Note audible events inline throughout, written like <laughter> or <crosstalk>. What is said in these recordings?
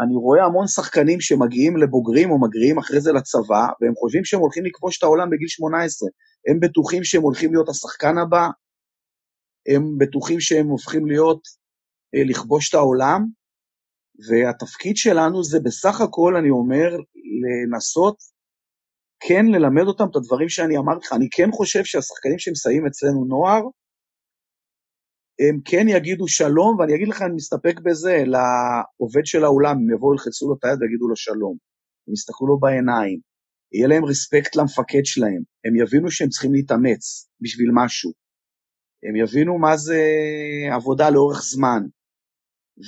אני רואה המון שחקנים שמגיעים לבוגרים או מגיעים אחרי זה לצבא, והם חושבים שהם הולכים לכבוש את העולם בגיל 18. הם בטוחים שהם הולכים להיות השחקן הבא, הם בטוחים שהם הופכים להיות, אה, לכבוש את העולם, והתפקיד שלנו זה בסך הכל, אני אומר, לנסות כן ללמד אותם את הדברים שאני אמרתי לך. אני כן חושב שהשחקנים שמסייעים אצלנו נוער, הם כן יגידו שלום, ואני אגיד לך, אני מסתפק בזה, לעובד של האולם, הם יבואו, ילחצו לו את היד ויגידו לו שלום. הם יסתכלו לו בעיניים, יהיה להם רספקט למפקד שלהם, הם יבינו שהם צריכים להתאמץ בשביל משהו. הם יבינו מה זה עבודה לאורך זמן.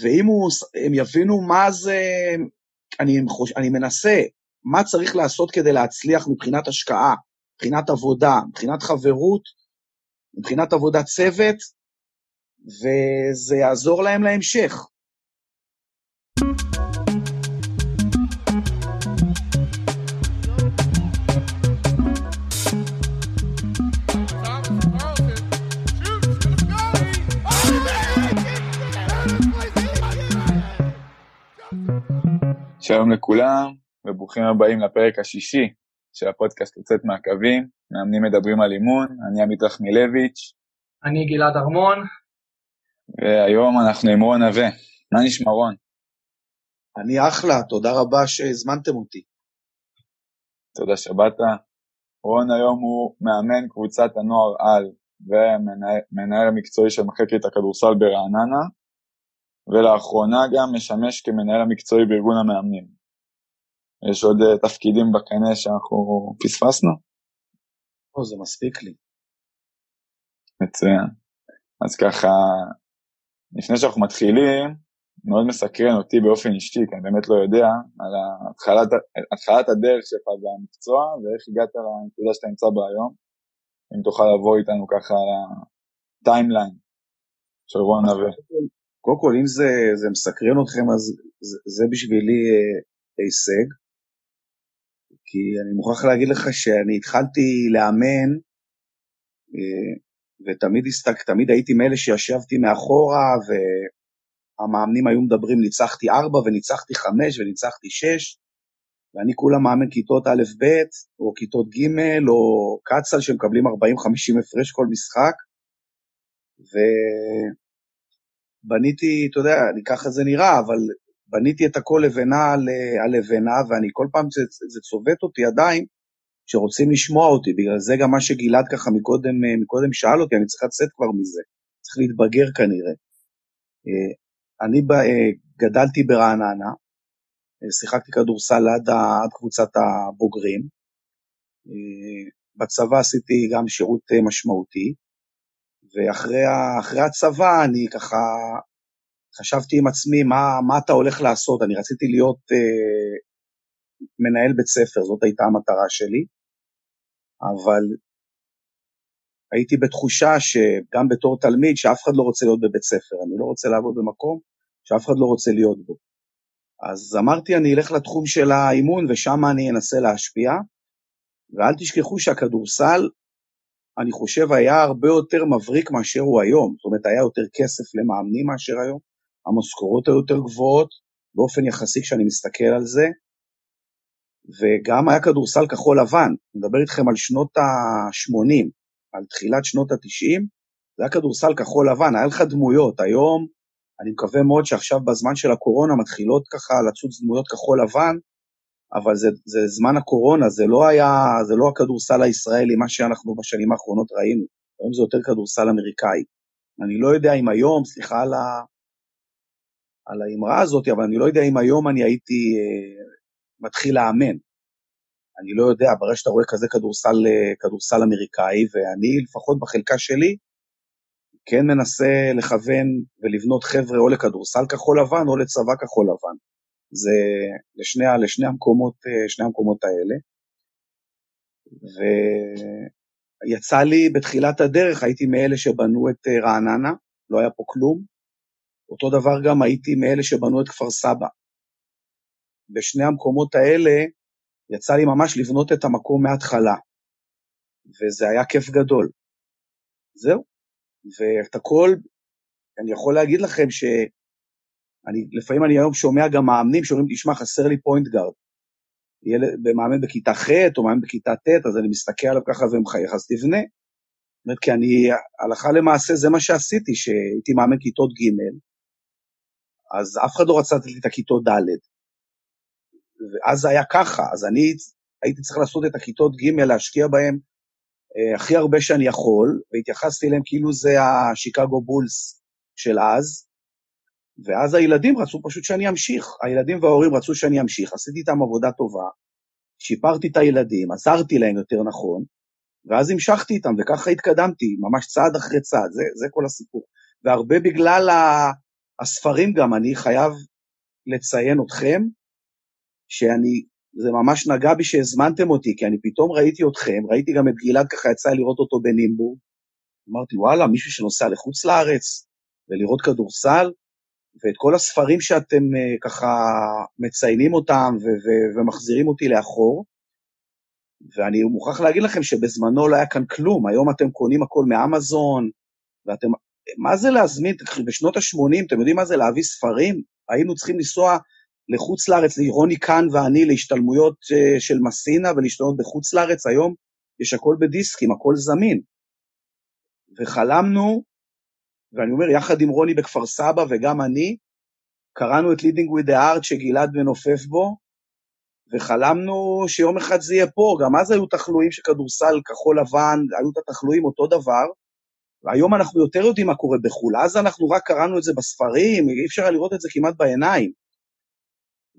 ואם הוא, הם יבינו מה זה, אני, חוש, אני מנסה, מה צריך לעשות כדי להצליח מבחינת השקעה, מבחינת עבודה, מבחינת חברות, מבחינת עבודת צוות, וזה יעזור להם להמשך. שלום לכולם, וברוכים הבאים לפרק השישי של הפודקאסט לצאת מהקווים, מאמנים מדברים על אימון, אני עמית רחמילביץ'. אני גלעד ארמון. והיום אנחנו עם רון נווה. מה נשמע רון? אני אחלה, תודה רבה שהזמנתם אותי. תודה שבאת. רון היום הוא מאמן קבוצת הנוער על ומנהל המקצועי של מחלקת הכדורסל ברעננה, ולאחרונה גם משמש כמנהל המקצועי בארגון המאמנים. יש עוד uh, תפקידים בקנה שאנחנו פספסנו? לא, זה מספיק לי. מצוין. אז ככה, לפני שאנחנו מתחילים, מאוד מסקרן אותי באופן אישי, כי אני באמת לא יודע, על התחלת, הדרך שלך במקצוע, ואיך הגעת לנקודה שאתה נמצא בה היום. אם תוכל לבוא איתנו ככה על הטיימליין של רון נווה. קודם כל, אם זה, זה מסקרן אתכם, אז זה, זה בשבילי אה, הישג. כי אני מוכרח להגיד לך שאני התחלתי לאמן, אה, ותמיד הסתק, תמיד הייתי מאלה שישבתי מאחורה, והמאמנים היו מדברים, ניצחתי ארבע וניצחתי חמש וניצחתי שש, ואני כולה מאמן כיתות א'-ב', או כיתות ג', או קצ"ל שמקבלים 40-50 הפרש כל משחק, ובניתי, אתה יודע, אני ככה זה נראה, אבל בניתי את הכל לבנה על, לבנה, ואני כל פעם, זה, זה צובט אותי עדיין, שרוצים לשמוע אותי, בגלל זה גם מה שגלעד ככה מקודם, מקודם שאל אותי, אני צריך לצאת כבר מזה, צריך להתבגר כנראה. אה, אני אה, גדלתי ברעננה, אה, שיחקתי כדורסל עד, עד קבוצת הבוגרים, בצבא עשיתי גם שירות משמעותי, ואחרי הצבא אני ככה חשבתי עם עצמי מה, מה אתה הולך לעשות, אני רציתי להיות אה, מנהל בית ספר, זאת הייתה המטרה שלי. אבל הייתי בתחושה שגם בתור תלמיד, שאף אחד לא רוצה להיות בבית ספר, אני לא רוצה לעבוד במקום שאף אחד לא רוצה להיות בו. אז אמרתי, אני אלך לתחום של האימון ושם אני אנסה להשפיע, ואל תשכחו שהכדורסל, אני חושב, היה הרבה יותר מבריק מאשר הוא היום. זאת אומרת, היה יותר כסף למאמנים מאשר היום, המשכורות היו יותר גבוהות, באופן יחסי כשאני מסתכל על זה, וגם היה כדורסל כחול לבן, אני מדבר איתכם על שנות ה-80, על תחילת שנות ה-90, זה היה כדורסל כחול לבן, היה לך דמויות, היום אני מקווה מאוד שעכשיו בזמן של הקורונה מתחילות ככה לצוץ דמויות כחול לבן, אבל זה, זה זמן הקורונה, זה לא היה, זה לא הכדורסל הישראלי, מה שאנחנו בשנים האחרונות ראינו, היום זה יותר כדורסל אמריקאי. אני לא יודע אם היום, סליחה על, ה, על האמרה הזאת, אבל אני לא יודע אם היום אני הייתי אה, מתחיל לאמן. אני לא יודע, ברגע שאתה רואה כזה כדורסל, אה, כדורסל אמריקאי, ואני, לפחות בחלקה שלי, כן מנסה לכוון ולבנות חבר'ה או לכדורסל כחול לבן או לצבא כחול לבן. זה לשני, לשני המקומות, אה, שני המקומות האלה. ויצא לי בתחילת הדרך, הייתי מאלה שבנו את אה, רעננה, לא היה פה כלום. אותו דבר גם הייתי מאלה שבנו את כפר סבא. בשני המקומות האלה יצא לי ממש לבנות את המקום מההתחלה, וזה היה כיף גדול. זהו. ואת הכל, אני יכול להגיד לכם ש... אני, לפעמים אני היום שומע גם מאמנים שאומרים, תשמע, חסר לי point guard. ילד במאמן בכיתה ח' או מאמן בכיתה ט', אז אני מסתכל עליו ככה ומחייך, אז תבנה. זאת אומרת, כי אני, הלכה למעשה זה מה שעשיתי, שהייתי מאמן כיתות ג', אז אף אחד לא רצה לתת לי את הכיתות ד', ואז זה היה ככה, אז אני הייתי צריך לעשות את הכיתות ג', להשקיע בהם אה, הכי הרבה שאני יכול, והתייחסתי אליהם כאילו זה השיקגו בולס של אז, ואז הילדים רצו פשוט שאני אמשיך, הילדים וההורים רצו שאני אמשיך, עשיתי איתם עבודה טובה, שיפרתי את הילדים, עזרתי להם יותר נכון, ואז המשכתי איתם, וככה התקדמתי, ממש צעד אחרי צעד, זה, זה כל הסיפור. והרבה בגלל הספרים גם, אני חייב לציין אתכם, שאני, זה ממש נגע בי שהזמנתם אותי, כי אני פתאום ראיתי אתכם, ראיתי גם את גלעד, ככה יצא לראות אותו בנימבורג, אמרתי, וואלה, מישהו שנוסע לחוץ לארץ ולראות כדורסל, ואת כל הספרים שאתם uh, ככה מציינים אותם ו- ו- ומחזירים אותי לאחור. ואני מוכרח להגיד לכם שבזמנו לא היה כאן כלום, היום אתם קונים הכל מאמזון, ואתם... מה זה להזמין, בשנות ה-80, אתם יודעים מה זה להביא ספרים? היינו צריכים לנסוע לחוץ לארץ, רוני קאן ואני, להשתלמויות uh, של מסינה ולהשתלמות בחוץ לארץ, היום יש הכל בדיסקים, הכל זמין. וחלמנו ואני אומר, יחד עם רוני בכפר סבא וגם אני, קראנו את Leading with the Heart שגלעד מנופף בו, וחלמנו שיום אחד זה יהיה פה. גם אז היו תחלואים של כדורסל כחול לבן, היו את התחלואים אותו דבר, והיום אנחנו יותר יודעים מה קורה בחו"ל. אז אנחנו רק קראנו את זה בספרים, אי אפשר לראות את זה כמעט בעיניים.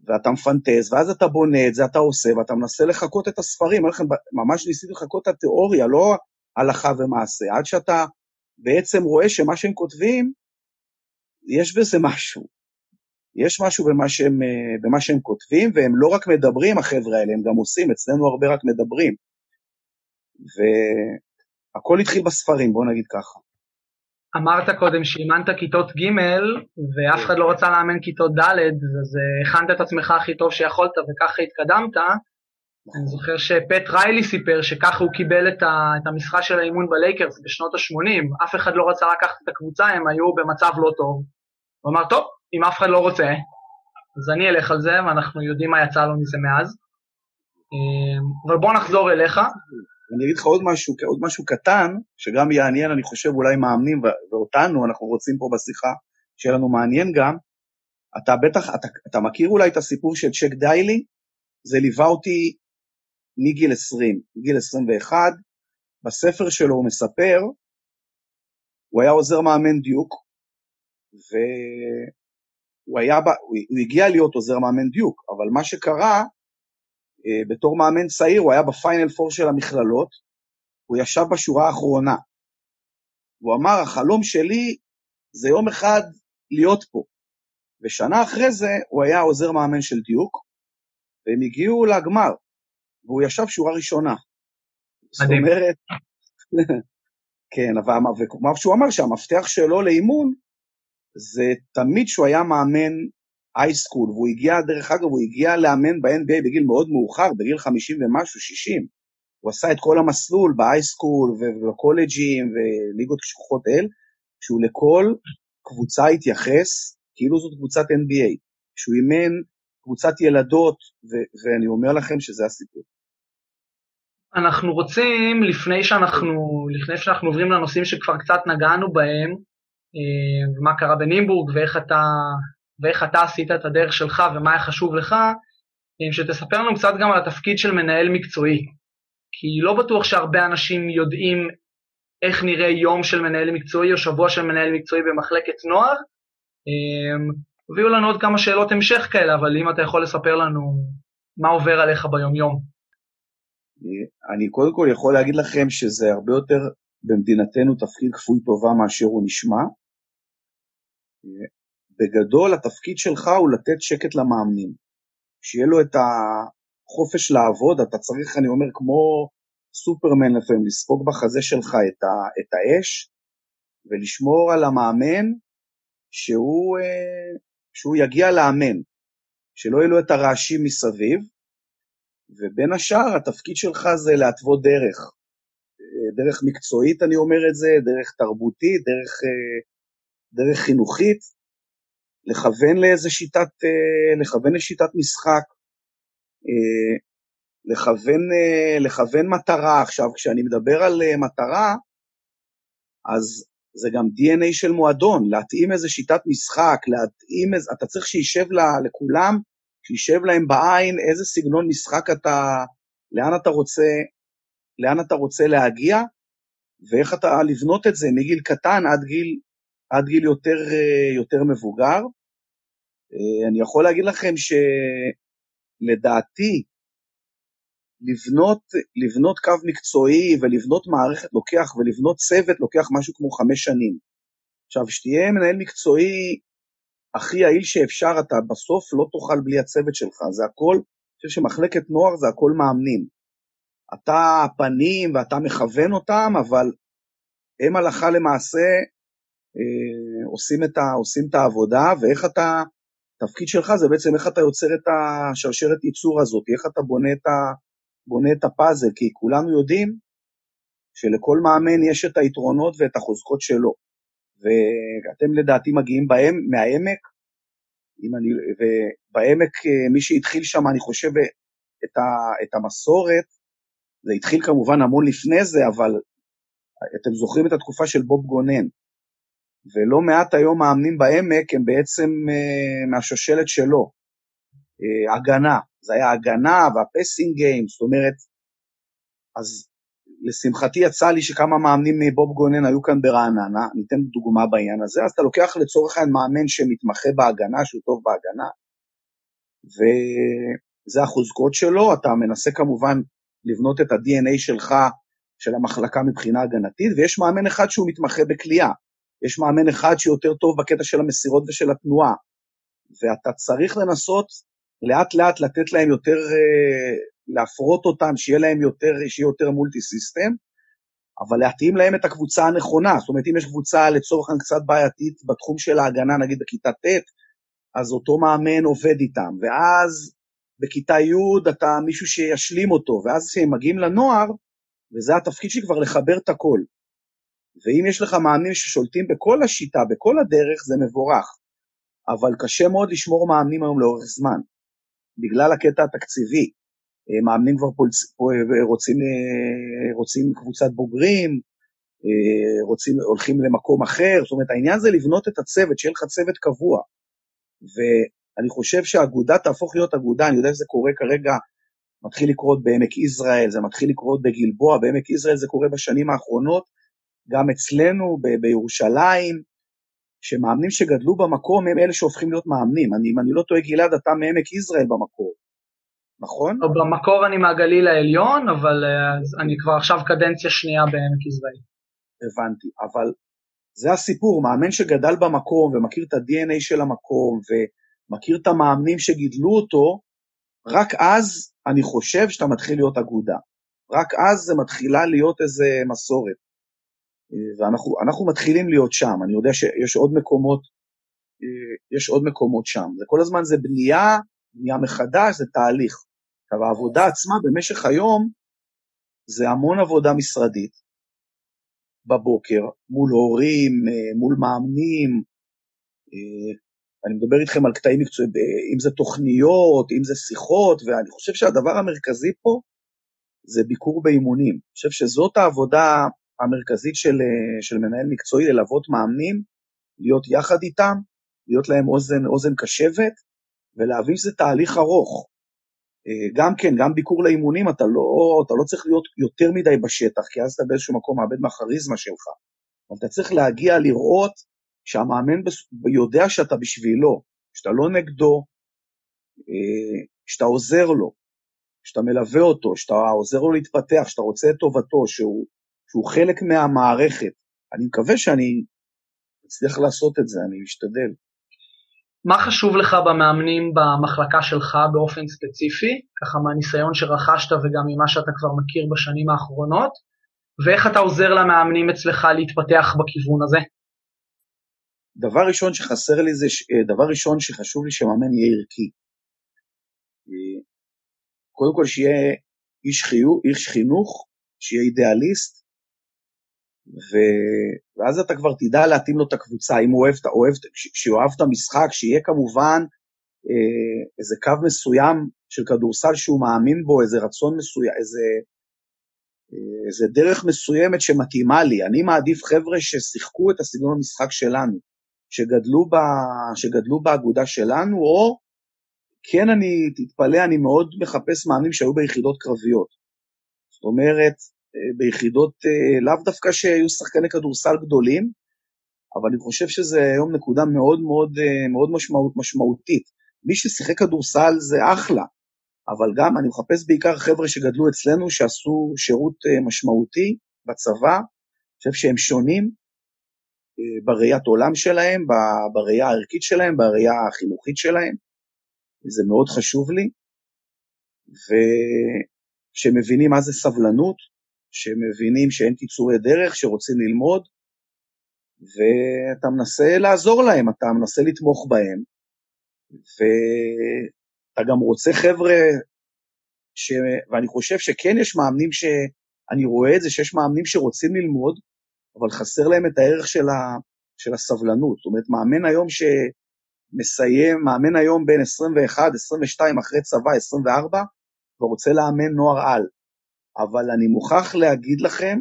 ואתה מפנטז, ואז אתה בונה את זה, אתה עושה, ואתה מנסה לחקות את הספרים. ממש ניסיתי לחקות את התיאוריה, לא הלכה ומעשה, עד שאתה בעצם רואה שמה שהם כותבים, יש בזה משהו. יש משהו במה שהם, אה, במה שהם כותבים, והם לא רק מדברים, החבר'ה האלה, הם גם עושים, אצלנו הרבה רק מדברים. והכל התחיל בספרים, בוא נגיד ככה. אמרת קודם שאימנת כיתות ג' ואף אחד לא רצה לאמן כיתות ד', אז אה, הכנת את עצמך הכי טוב שיכולת וככה התקדמת, אני זוכר שפט ריילי סיפר שככה הוא קיבל את, ה, את המשרה של האימון בלייקרס בשנות ה-80, אף אחד לא רצה לקחת את הקבוצה, הם היו במצב לא טוב. הוא אמר, טוב, אם אף אחד לא רוצה, אז אני אלך על זה, ואנחנו יודעים מה יצא לו מזה מאז. אמ, אבל בוא נחזור אליך. אני אגיד לך עוד משהו, עוד משהו קטן, שגם יעניין, אני חושב, אולי מאמנים ואותנו, אנחנו רוצים פה בשיחה, שיהיה לנו מעניין גם. אתה בטח, אתה, אתה מכיר אולי את הסיפור של צ'ק דיילי? זה ליווה אותי מגיל 20, מגיל 21, בספר שלו הוא מספר, הוא היה עוזר מאמן דיוק, והוא היה, הוא, הגיע להיות עוזר מאמן דיוק, אבל מה שקרה, בתור מאמן צעיר, הוא היה בפיינל פור של המכללות, הוא ישב בשורה האחרונה. הוא אמר, החלום שלי זה יום אחד להיות פה. ושנה אחרי זה הוא היה עוזר מאמן של דיוק, והם הגיעו לגמר. והוא ישב שורה ראשונה. זאת אומרת, <laughs> כן, וכמו שהוא אמר שהמפתח שלו לאימון זה תמיד שהוא היה מאמן אייסקול, והוא הגיע, דרך אגב, הוא הגיע לאמן ב-NBA בגיל מאוד מאוחר, בגיל 50 ומשהו, 60. הוא עשה את כל המסלול באייסקול ובקולג'ים וליגות קשוחות אל, שהוא לכל קבוצה התייחס כאילו זאת קבוצת NBA. שהוא אימן קבוצת ילדות, ו- ואני אומר לכם שזה הסיפור. אנחנו רוצים, לפני שאנחנו, לפני שאנחנו עוברים לנושאים שכבר קצת נגענו בהם, אה, ומה קרה בנימבורג ואיך אתה, ואיך אתה עשית את הדרך שלך ומה היה חשוב לך, שתספר לנו קצת גם על התפקיד של מנהל מקצועי. כי לא בטוח שהרבה אנשים יודעים איך נראה יום של מנהל מקצועי או שבוע של מנהל מקצועי במחלקת נוער. הביאו אה, לנו עוד כמה שאלות המשך כאלה, אבל אם אתה יכול לספר לנו מה עובר עליך ביום-יום. אני קודם כל יכול להגיד לכם שזה הרבה יותר במדינתנו תפקיד כפוי טובה מאשר הוא נשמע. בגדול התפקיד שלך הוא לתת שקט למאמנים. שיהיה לו את החופש לעבוד, אתה צריך, אני אומר, כמו סופרמן לפעמים, לספוג בחזה שלך את, ה, את האש ולשמור על המאמן שהוא, אה, שהוא יגיע לאמן, שלא יהיו לו את הרעשים מסביב, ובין השאר התפקיד שלך זה להתוות דרך. אה, דרך מקצועית אני אומר את זה, דרך תרבותית, דרך, אה, דרך חינוכית, לכוון לאיזה שיטת, אה, לכוון לשיטת משחק, אה, לכוון, אה, לכוון מטרה. עכשיו, כשאני מדבר על מטרה, אז זה גם DNA של מועדון, להתאים איזה שיטת משחק, להתאים איזה, אתה צריך שישב לכולם, שישב להם בעין איזה סגנון משחק אתה, לאן אתה רוצה, לאן אתה רוצה להגיע, ואיך אתה לבנות את זה מגיל קטן עד גיל, עד גיל יותר, יותר מבוגר. אה, אני יכול להגיד לכם שלדעתי, לבנות, לבנות קו מקצועי ולבנות מערכת לוקח, ולבנות צוות לוקח משהו כמו חמש שנים. עכשיו, שתהיה מנהל מקצועי הכי יעיל שאפשר, אתה בסוף לא תוכל בלי הצוות שלך, זה הכל, אני חושב שמחלקת נוער זה הכל מאמנים. אתה הפנים ואתה מכוון אותם, אבל הם הלכה למעשה אה, עושים, את ה, עושים את העבודה, ואיך אתה התפקיד שלך זה בעצם איך אתה יוצר את השרשרת ייצור הזאת, איך אתה בונה את, ה, בונה את הפאזל, כי כולנו יודעים שלכל מאמן יש את היתרונות ואת החוזקות שלו. ואתם לדעתי מגיעים בהם, מהעמק, אני, ובעמק אה, מי שהתחיל שם, אני חושב, את, ה, את המסורת, זה התחיל כמובן המון לפני זה, אבל אתם זוכרים את התקופה של בוב גונן, ולא מעט היום מאמנים בעמק הם בעצם uh, מהשושלת שלו. Uh, הגנה, זה היה הגנה והפסינג גיים, זאת אומרת, אז לשמחתי יצא לי שכמה מאמנים מבוב גונן היו כאן ברעננה, ניתן דוגמה בעניין הזה, אז אתה לוקח לצורך העניין מאמן שמתמחה בהגנה, שהוא טוב בהגנה, וזה החוזקות שלו, אתה מנסה כמובן לבנות את ה-DNA שלך, של המחלקה מבחינה הגנתית, ויש מאמן אחד שהוא מתמחה בכלייה. יש מאמן אחד שיותר טוב בקטע של המסירות ושל התנועה, ואתה צריך לנסות לאט לאט לתת להם יותר, אה, להפרות אותם, שיהיה להם יותר, שיהיה יותר מולטי סיסטם, אבל להתאים להם את הקבוצה הנכונה. זאת אומרת, אם יש קבוצה לצורך העניין קצת בעייתית בתחום של ההגנה, נגיד בכיתה ט', אז אותו מאמן עובד איתם, ואז בכיתה י' אתה מישהו שישלים אותו, ואז כשהם מגיעים לנוער, וזה התפקיד שלי כבר לחבר את הכל. ואם יש לך מאמנים ששולטים בכל השיטה, בכל הדרך, זה מבורך. אבל קשה מאוד לשמור מאמנים היום לאורך זמן, בגלל הקטע התקציבי. אה, מאמנים כבר פולצ... אה, רוצים, אה, רוצים קבוצת בוגרים, רוצים, הולכים למקום אחר, זאת אומרת, העניין זה לבנות את הצוות, שיהיה לך צוות קבוע. ואני חושב שהאגודה תהפוך להיות אגודה, אני יודע שזה קורה כרגע, מתחיל לקרות בעמק יזרעאל, זה מתחיל לקרות בגלבוע, בעמק יזרעאל זה קורה בשנים האחרונות, גם אצלנו ב- בירושלים, שמאמנים שגדלו במקום הם אלה שהופכים להיות מאמנים. אני, אם אני לא טועה, גלעד, אתה מעמק יזרעאל במקור, נכון? במקור אני מהגליל העליון, אבל uh, אני כבר עכשיו קדנציה שנייה בעמק יזרעאל. הבנתי, אבל זה הסיפור, מאמן שגדל במקום ומכיר את ה-DNA של המקום ומכיר את המאמנים שגידלו אותו, רק אז אני חושב שאתה מתחיל להיות אגודה. רק אז זה מתחילה להיות איזה מסורת. ואנחנו מתחילים להיות שם, אני יודע שיש עוד מקומות, יש עוד מקומות שם. זה כל הזמן זה בנייה, בנייה מחדש, זה תהליך. עכשיו, העבודה עצמה במשך היום זה המון עבודה משרדית בבוקר, מול הורים, מול מאמנים, אני מדבר איתכם על קטעים מקצועיים, אם זה תוכניות, אם זה שיחות, ואני חושב שהדבר המרכזי פה זה ביקור באימונים. אני חושב שזאת העבודה המרכזית של, אה, של מנהל מקצועי, ללוות מאמנים, להיות יחד איתם, להיות להם אוזן, אוזן קשבת, ולהבין שזה תהליך ארוך. אה, גם כן, גם ביקור לאימונים, אתה לא, אתה לא צריך להיות יותר מדי בשטח, כי אז אתה באיזשהו מקום מאבד מהכריזמה שלך. אבל אתה צריך להגיע לראות שהמאמן יודע שאתה בשבילו, שאתה לא נגדו, אה, שאתה עוזר לו, שאתה מלווה אותו, שאתה עוזר לו להתפתח, שאתה רוצה את טובתו, שהוא שהוא חלק מהמערכת. אני מקווה שאני אצליח לעשות את זה, אני משתדל. מה חשוב לך במאמנים במחלקה שלך באופן ספציפי, ככה מהניסיון שרכשת וגם ממה שאתה כבר מכיר בשנים האחרונות, ואיך אתה עוזר למאמנים אצלך להתפתח בכיוון הזה? דבר ראשון שחסר לי זה, דבר ראשון שחשוב לי שמאמן יהיה ערכי. קודם כל שיהיה איש, חינוך, שיהיה אידיאליסט. ואז אתה כבר תדע להתאים לו את הקבוצה, אם הוא אוהב, אוהב, שיאהב את המשחק, שיהיה כמובן אה, איזה קו מסוים של כדורסל שהוא מאמין בו, איזה רצון מסוים, איזה, אה, איזה דרך מסוימת שמתאימה לי. אני מעדיף חבר'ה ששיחקו את הסגנון המשחק שלנו, שגדלו, ב, שגדלו באגודה שלנו, או כן, אני, תתפלא, אני מאוד מחפש מאמנים שהיו ביחידות קרביות. זאת אומרת, ביחידות, לאו דווקא שהיו שחקני כדורסל גדולים, אבל אני חושב שזה היום נקודה מאוד מאוד, מאוד משמעות, משמעותית. מי ששיחק כדורסל זה אחלה, אבל גם אני מחפש בעיקר חבר'ה שגדלו אצלנו, שעשו שירות אה, משמעותי בצבא, אני חושב שהם שונים אה, בראיית עולם שלהם, בראייה הערכית שלהם, בראייה החינוכית שלהם, זה מאוד חשוב לי, ושמבינים מה זה סבלנות, שמבינים שאין קיצורי דרך, שרוצים ללמוד, ואתה מנסה לעזור להם, אתה מנסה לתמוך בהם, ואתה גם רוצה חבר'ה, ש... ואני חושב שכן יש מאמנים ש... אני רואה את זה שיש מאמנים שרוצים ללמוד, אבל חסר להם את הערך של, ה... של הסבלנות. זאת אומרת, מאמן היום שמסיים, מאמן היום בין 21, 22 אחרי צבא, 24, ורוצה לאמן נוער על. אבל אני מוכרח להגיד לכם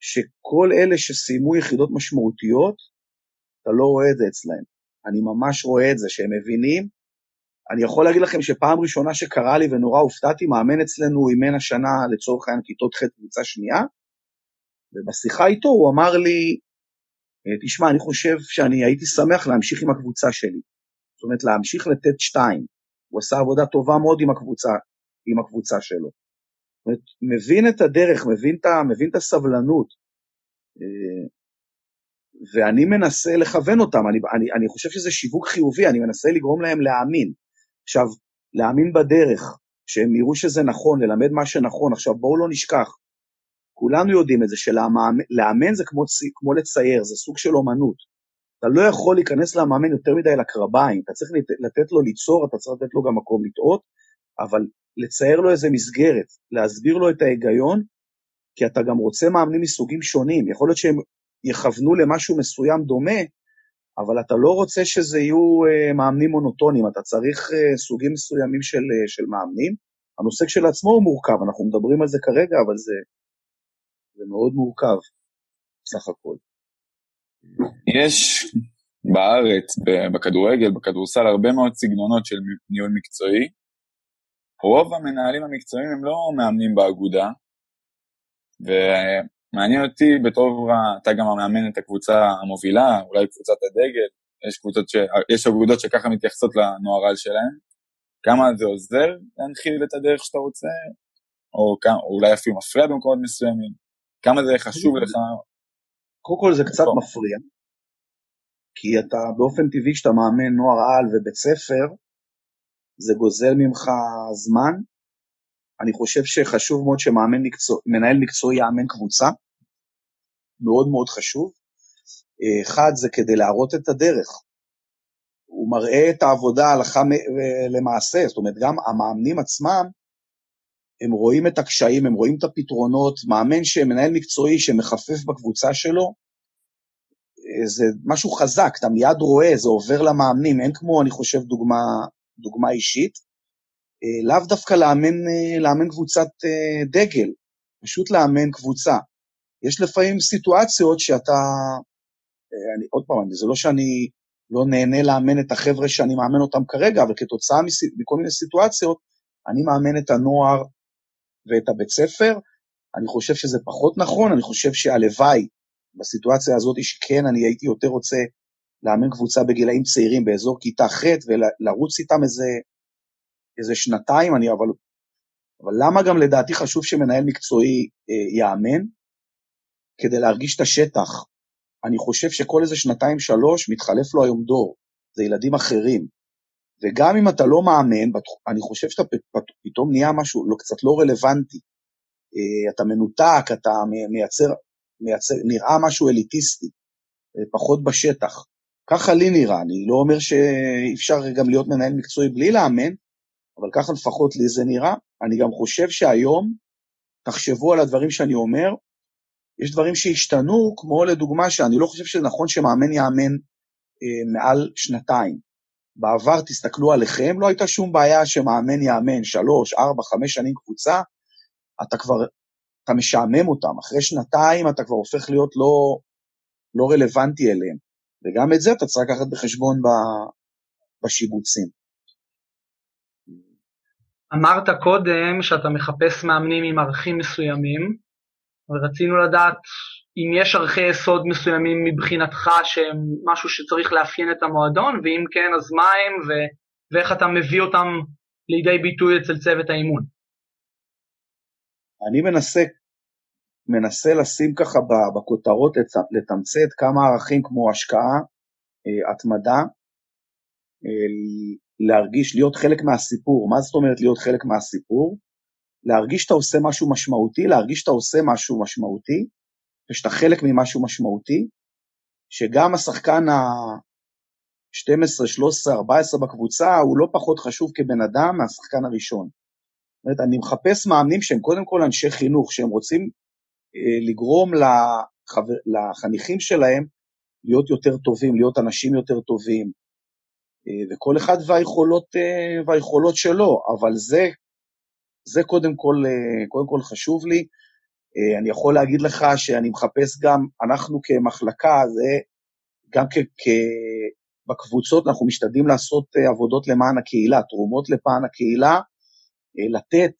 שכל אלה שסיימו יחידות משמעותיות, אתה לא רואה את זה אצלהם. אני ממש רואה את זה, שהם מבינים. אני יכול להגיד לכם שפעם ראשונה שקרה לי ונורא הופתעתי, מאמן אצלנו אימן השנה לצורך העניין כיתות ח' קבוצה שנייה, ובשיחה איתו הוא אמר לי, אה, תשמע, אני חושב שאני הייתי שמח להמשיך עם הקבוצה שלי. זאת אומרת, להמשיך לתת שתיים. הוא עשה עבודה טובה מאוד עם הקבוצה, עם הקבוצה שלו. אומרת, מבין את הדרך, מבין את, מבין את הסבלנות. אה, ואני מנסה לכוון אותם, אני, אני, אני חושב שזה שיווק חיובי, אני מנסה לגרום להם להאמין. עכשיו, להאמין בדרך, שהם יראו שזה נכון, ללמד מה שנכון. עכשיו, בואו לא נשכח, כולנו יודעים את זה, שלאמן זה כמו, כמו לצייר, זה סוג של אומנות. אתה לא יכול להיכנס למאמן יותר מדי לקרביים, אתה צריך לתת לו ליצור, אתה צריך לתת לו גם מקום לטעות, אבל לצייר לו איזה מסגרת, להסביר לו את ההיגיון, כי אתה גם רוצה מאמנים מסוגים שונים. יכול להיות שהם יכוונו למשהו מסוים דומה, אבל אתה לא רוצה שזה יהיו uh, מאמנים מונוטונים, אתה צריך uh, סוגים מסוימים של, uh, של מאמנים. הנושא כשלעצמו הוא מורכב, אנחנו מדברים על זה כרגע, אבל זה, זה מאוד מורכב, סך הכל. יש בארץ, בכדורגל, בכדורסל, הרבה מאוד סגנונות של ניהול מקצועי. רוב המנהלים המקצועיים הם לא מאמנים באגודה, מעניין אותי בתור, אתה גם מאמן את הקבוצה המובילה, אולי קבוצת הדגל, יש, קבוצות ש... יש אגודות שככה מתייחסות לנוערל שלהם. כמה זה עוזר להנחיל את הדרך שאתה רוצה, או, כמה, או אולי אפילו מפריע במקומות מסוימים? כמה זה חשוב לך? קודם כל זה קצת מפריע, כי אתה באופן טבעי כשאתה מאמן נוער על ובית ספר, זה גוזל ממך זמן, אני חושב שחשוב מאוד שמנהל מקצועי יאמן קבוצה, מאוד מאוד חשוב. אחד, זה כדי להראות את הדרך. הוא מראה את העבודה הלכה למעשה, זאת אומרת, גם המאמנים עצמם, הם רואים את הקשיים, הם רואים את הפתרונות, מאמן שמנהל מקצועי שמחפף בקבוצה שלו, זה משהו חזק, אתה מיד רואה, זה עובר למאמנים, אין כמו, אני חושב, דוגמה, דוגמה אישית. אה, לאו דווקא לאמן, אה, לאמן קבוצת אה, דגל, פשוט לאמן קבוצה. יש לפעמים סיטואציות שאתה, אני, עוד פעם, זה לא שאני לא נהנה לאמן את החבר'ה שאני מאמן אותם כרגע, אבל כתוצאה מכל מיני סיטואציות, אני מאמן את הנוער ואת הבית ספר. אני חושב שזה פחות נכון, אני חושב שהלוואי בסיטואציה הזאת שכן, אני הייתי יותר רוצה לאמן קבוצה בגילאים צעירים באזור כיתה ח' ולרוץ איתם איזה איזה שנתיים, אני אבל... אבל למה גם לדעתי חשוב שמנהל מקצועי אה, יאמן? כדי להרגיש את השטח. אני חושב שכל איזה שנתיים-שלוש מתחלף לו היום דור, זה ילדים אחרים. וגם אם אתה לא מאמן, אני חושב שאתה פתאום נהיה משהו לא, קצת לא רלוונטי. אה, אתה מנותק, אתה מייצר, מייצר, נראה משהו אליטיסטי, אה, פחות בשטח. ככה לי נראה, אני לא אומר שאי אפשר גם להיות מנהל מקצועי בלי לאמן, אבל ככה לפחות לי זה נראה. אני גם חושב שהיום, תחשבו על הדברים שאני אומר, יש דברים שהשתנו, כמו לדוגמה שאני לא חושב שנכון שמאמן יאמן אה, מעל שנתיים. בעבר, תסתכלו עליכם, לא הייתה שום בעיה שמאמן יאמן שלוש, ארבע, חמש שנים קבוצה, אתה כבר, אתה משעמם אותם. אחרי שנתיים אתה כבר הופך להיות לא, לא רלוונטי אליהם. וגם את זה אתה צריך לקחת בחשבון בשיבוצים. אמרת קודם שאתה מחפש מאמנים עם ערכים מסוימים, ורצינו לדעת אם יש ערכי יסוד מסוימים מבחינתך שהם משהו שצריך לאפיין את המועדון, ואם כן אז מה הם ו... ואיך אתה מביא אותם לידי ביטוי אצל צוות האימון. אני מנסה, מנסה לשים ככה בכותרות, לתמצת כמה ערכים כמו השקעה, אה, התמדה, אה, להרגיש, להיות חלק מהסיפור. מה זאת אומרת להיות חלק מהסיפור? להרגיש שאתה עושה משהו משמעותי, להרגיש שאתה עושה משהו משמעותי, ושאתה חלק ממשהו משמעותי, שגם השחקן ה-12, 13, 14 בקבוצה הוא לא פחות חשוב כבן אדם מהשחקן הראשון. זאת אומרת, אני מחפש מאמנים שהם קודם כל אנשי חינוך, שהם רוצים לגרום לחבר, לחניכים שלהם להיות יותר טובים, להיות אנשים יותר טובים, אה, וכל אחד והיכולות, אה, והיכולות שלו, אבל זה, זה קודם כל, אה, קודם כל חשוב לי. אה, אני יכול להגיד לך שאני מחפש גם, אנחנו כמחלקה, זה גם כ... כ בקבוצות אנחנו משתדלים לעשות אה, עבודות למען הקהילה, תרומות למען הקהילה, אה, לתת.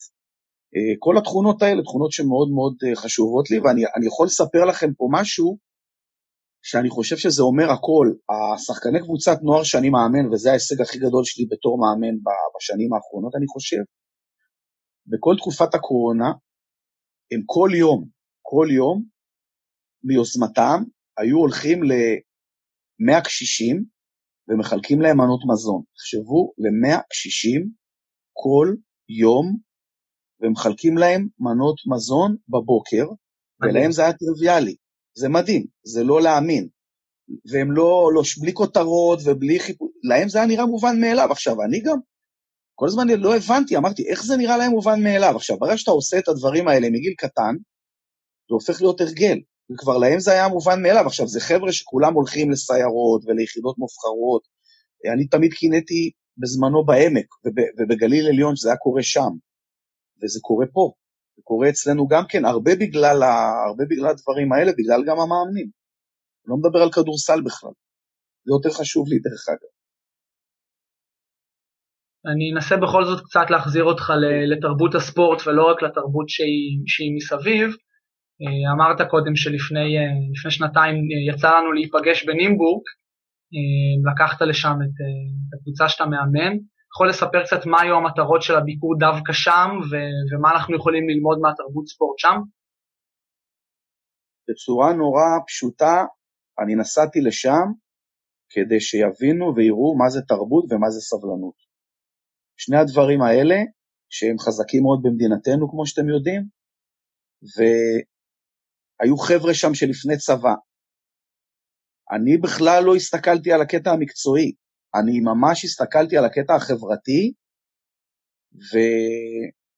כל התכונות האלה, תכונות שמאוד מאוד חשובות לי, ואני יכול לספר לכם פה משהו שאני חושב שזה אומר הכל. השחקני קבוצת נוער שאני מאמן, וזה ההישג הכי גדול שלי בתור מאמן בשנים האחרונות, אני חושב, בכל תקופת הקורונה, הם כל יום, כל יום, מיוזמתם, היו הולכים ל-100 קשישים ומחלקים להם מנות מזון. תחשבו, ל-100 קשישים כל יום, ומחלקים להם מנות מזון בבוקר, ולהם זה היה טריוויאלי. זה מדהים, זה לא להאמין. והם לא, לא, בלי כותרות ובלי חיפוש, להם זה היה נראה מובן מאליו. עכשיו, אני גם כל הזמן לא הבנתי, אמרתי, איך זה נראה להם מובן מאליו? עכשיו, ברגע שאתה עושה את הדברים האלה מגיל קטן, זה הופך להיות הרגל. וכבר להם זה היה מובן מאליו. עכשיו, זה חבר'ה שכולם הולכים לסיירות וליחידות מובחרות. אני תמיד קינאתי בזמנו בעמק ובגליל עליון, שזה היה קורה שם. וזה קורה פה. זה קורה אצלנו גם כן, הרבה בגלל, ה... הרבה בגלל הדברים האלה, בגלל גם המאמנים. אני לא מדבר על כדורסל בכלל. זה יותר חשוב לי, דרך אגב. אני אנסה בכל זאת קצת להחזיר אותך לתרבות הספורט ולא רק לתרבות שהיא, שהיא מסביב. אה, אמרת קודם שלפני אה, שנתיים אה, יצא לנו להיפגש בנימבורג, לקחת לשם את, את הקבוצה שאתה מאמן. יכול לספר קצת מה היו המטרות של הביקור דווקא שם ו- ומה אנחנו יכולים ללמוד מהתרבות ספורט שם? בצורה נורא פשוטה, אני נסעתי לשם כדי שיבינו ויראו מה זה תרבות ומה זה סבלנות. שני הדברים האלה, שהם חזקים מאוד במדינתנו, כמו שאתם יודעים, והיו חבר'ה שם שלפני צבא. אני בכלל לא הסתכלתי על הקטע המקצועי, אני ממש הסתכלתי על הקטע החברתי,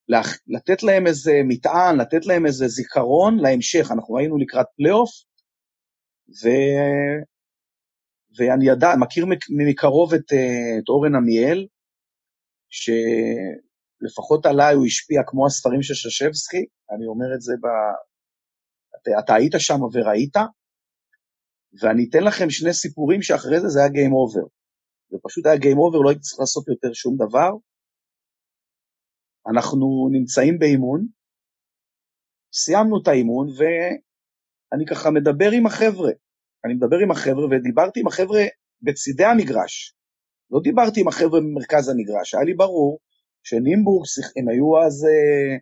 ולתת להם איזה מטען, לתת להם איזה זיכרון להמשך. אנחנו היינו לקראת פלייאוף, ו... ואני ידע, מכיר מקרוב את, אה, את אורן עמיאל, שלפחות עליי הוא השפיע כמו הספרים של ששבסקי, אני אומר את זה ב... אתה, אתה היית שם וראית, ואני אתן לכם שני סיפורים שאחרי זה זה היה Game Over. זה פשוט היה Game Over, לא הייתי צריך לעשות יותר שום דבר. אנחנו נמצאים באימון, סיימנו את האימון, ואני ככה מדבר עם החבר'ה. אני מדבר עם החבר'ה, ודיברתי עם החבר'ה בצידי המגרש. לא דיברתי עם החבר'ה ממרכז המגרש, היה לי ברור שנימבורג, הם היו אז אה,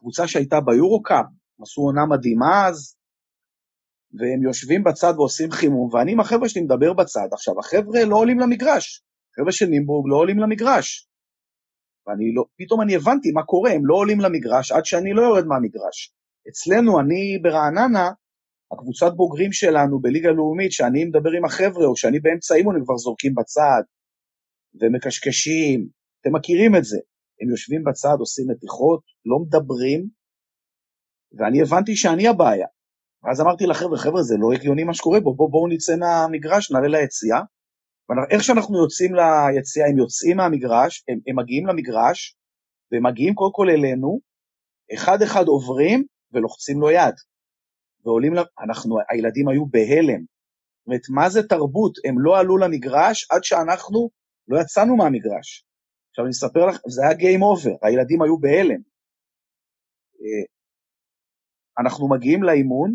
קבוצה שהייתה ביורו-קאפ, עשו עונה מדהימה אז, והם יושבים בצד ועושים חימום, ואני עם החבר'ה שלי מדבר בצד. עכשיו, החבר'ה לא עולים למגרש, החבר'ה של נימבורג לא עולים למגרש. ואני לא, פתאום אני הבנתי מה קורה, הם לא עולים למגרש עד שאני לא יורד מהמגרש. אצלנו, אני ברעננה, הקבוצת בוגרים שלנו בליגה לאומית, שאני מדבר עם החבר'ה, או שאני באמצע אימון, הם כבר זורקים בצד, ומקשקשים, אתם מכירים את זה. הם יושבים בצד, עושים מתיחות, לא מדברים, ואני הבנתי שאני הבעיה. ואז אמרתי לחבר'ה, חבר'ה, זה לא הגיוני מה שקורה פה, בואו בוא נצא מהמגרש, נעלה ליציאה. איך שאנחנו יוצאים ליציאה, הם יוצאים מהמגרש, הם, הם מגיעים למגרש, והם מגיעים קודם כל אלינו, אחד-אחד עוברים ולוחצים לו יד. ועולים, אנחנו, הילדים היו בהלם. זאת אומרת, מה זה תרבות? הם לא עלו למגרש עד שאנחנו לא יצאנו מהמגרש. עכשיו אני אספר לך, זה היה Game Over, הילדים היו בהלם. אה, אנחנו מגיעים לאימון,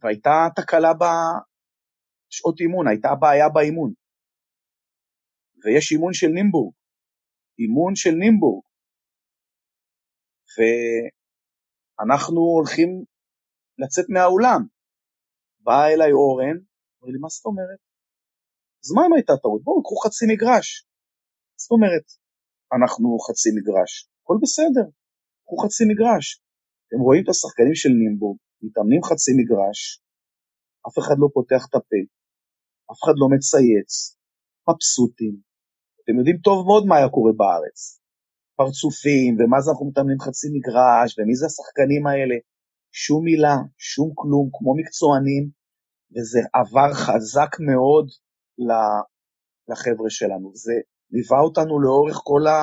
והייתה תקלה בשעות אימון, הייתה בעיה באימון. ויש אימון של נימבורג, אימון של נימבורג. ואנחנו הולכים לצאת מהאולם. בא אליי אורן, אומר לי, מה זאת אומרת? אז מה אם הייתה טעות? בואו, קחו חצי מגרש. זאת אומרת, אנחנו חצי מגרש, הכל בסדר, קחו חצי מגרש. אתם רואים את השחקנים של נימבורג, מתאמנים חצי מגרש, אף אחד לא פותח את הפה, אף אחד לא מצייץ, מבסוטים. אתם יודעים טוב מאוד מה היה קורה בארץ. פרצופים, ומה זה אנחנו מתאמנים חצי מגרש, ומי זה השחקנים האלה. שום מילה, שום כלום, כמו מקצוענים, וזה עבר חזק מאוד לחבר'ה שלנו. זה ליווה אותנו לאורך כל, ה...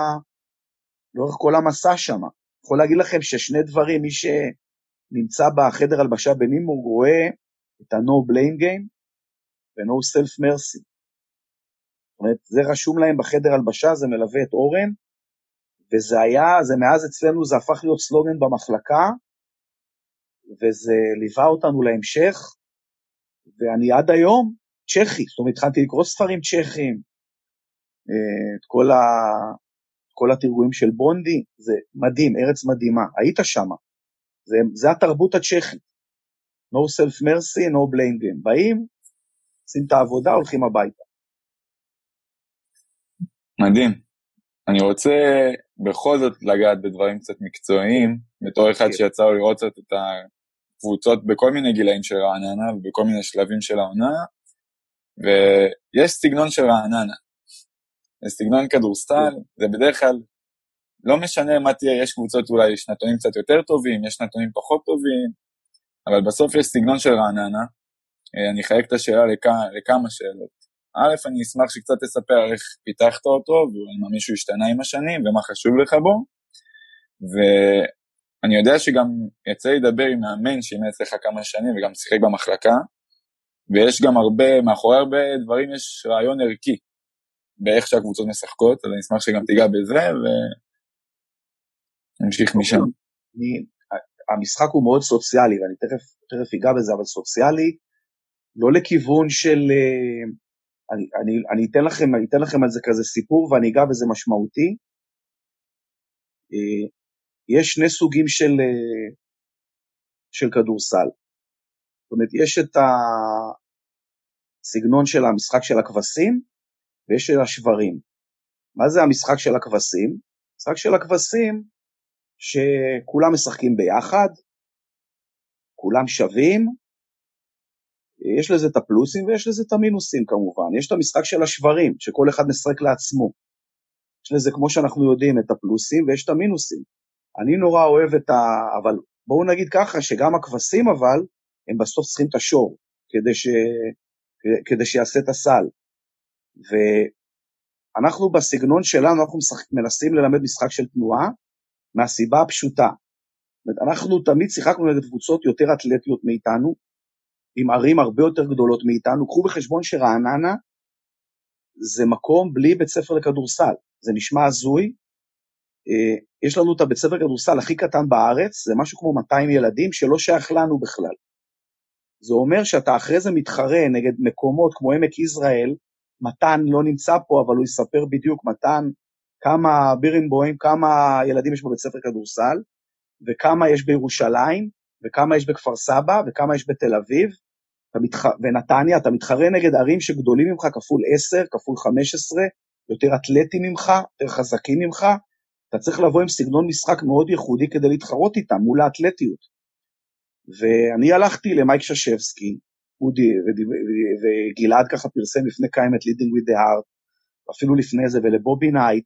לאורך כל המסע שם. יכול להגיד לכם ששני דברים, מי שנמצא בחדר הלבשה בנימבורג רואה את ה-No Blame Game ו-No Self Mercy. זאת אומרת, זה רשום להם בחדר הלבשה, זה מלווה את אורן, וזה היה, זה מאז אצלנו, זה הפך להיות סלוגן במחלקה, וזה ליווה אותנו להמשך, ואני עד היום צ'כי, זאת אומרת, התחלתי לקרוא ספרים צ'כים, אה, את כל, ה... כל התרגועים של בונדי, זה מדהים, ארץ מדהימה, היית שם, זה, זה התרבות הצ'כית. No self mercy, no blame game. באים, עושים את העבודה, הולכים הביתה. מדהים. אני רוצה בכל זאת לגעת בדברים קצת מקצועיים, בתור אחד כן. שיצא לו לראות קצת את הקבוצות בכל מיני גילאים של רעננה ובכל מיני שלבים של העונה, ויש סגנון של רעננה. זה סגנון כדורסל, כן. זה בדרך כלל, לא משנה מה תהיה, יש קבוצות אולי שנתונים קצת יותר טובים, יש שנתונים פחות טובים, אבל בסוף יש סגנון של רעננה. אה, אני אחלק את השאלה לכמה, לכמה שאלות. א', אני אשמח שקצת תספר איך פיתחת אותו, ואם מישהו השתנה עם השנים, ומה חשוב לך בו. ואני יודע שגם יצא לי לדבר עם מאמן שאימץ לך כמה שנים וגם שיחק במחלקה, ויש גם הרבה, מאחורי הרבה דברים יש רעיון ערכי באיך שהקבוצות משחקות, אז אני אשמח שגם תיגע בזה, ונמשיך משם. אני, המשחק הוא מאוד סוציאלי, ואני תכף, תכף אגע בזה, אבל סוציאלי, לא לכיוון של... אה, אני, אני, אני, אתן לכם, אני אתן לכם על זה כזה סיפור ואני אגע בזה משמעותי. אה, יש שני סוגים של, אה, של כדורסל. זאת אומרת, יש את הסגנון של המשחק של הכבשים ויש של השברים. מה זה המשחק של הכבשים? המשחק של הכבשים שכולם משחקים ביחד, כולם שווים, יש לזה את הפלוסים ויש לזה את המינוסים כמובן. יש את המשחק של השברים, שכל אחד משחק לעצמו. יש לזה, כמו שאנחנו יודעים, את הפלוסים ויש את המינוסים. אני נורא אוהב את ה... אבל בואו נגיד ככה, שגם הכבשים אבל, הם בסוף צריכים את השור, כדי, ש... כדי שיעשה את הסל. ואנחנו בסגנון שלנו, אנחנו משחק... מנסים ללמד משחק של תנועה, מהסיבה הפשוטה. אנחנו תמיד שיחקנו נגד קבוצות יותר אתלטיות מאיתנו, עם ערים הרבה יותר גדולות מאיתנו. קחו בחשבון שרעננה זה מקום בלי בית ספר לכדורסל. זה נשמע הזוי. אה, יש לנו את הבית ספר לכדורסל הכי קטן בארץ, זה משהו כמו 200 ילדים שלא שייך לנו בכלל. זה אומר שאתה אחרי זה מתחרה נגד מקומות כמו עמק יזרעאל, מתן לא נמצא פה, אבל הוא יספר בדיוק, מתן, כמה בירנבוים, כמה ילדים יש בבית ספר כדורסל, וכמה יש בירושלים, וכמה יש בכפר סבא, וכמה יש בתל אביב. ונתניה, אתה מתחרה נגד ערים שגדולים ממך כפול 10, כפול 15, יותר אתלטים ממך, יותר חזקים ממך, אתה צריך לבוא עם סגנון משחק מאוד ייחודי כדי להתחרות איתם מול האתלטיות. ואני הלכתי למייק שז'בסקי, אודי וגלעד ככה פרסם לפני כמה את Leading with the Heart, אפילו לפני זה, ולבובי נייט,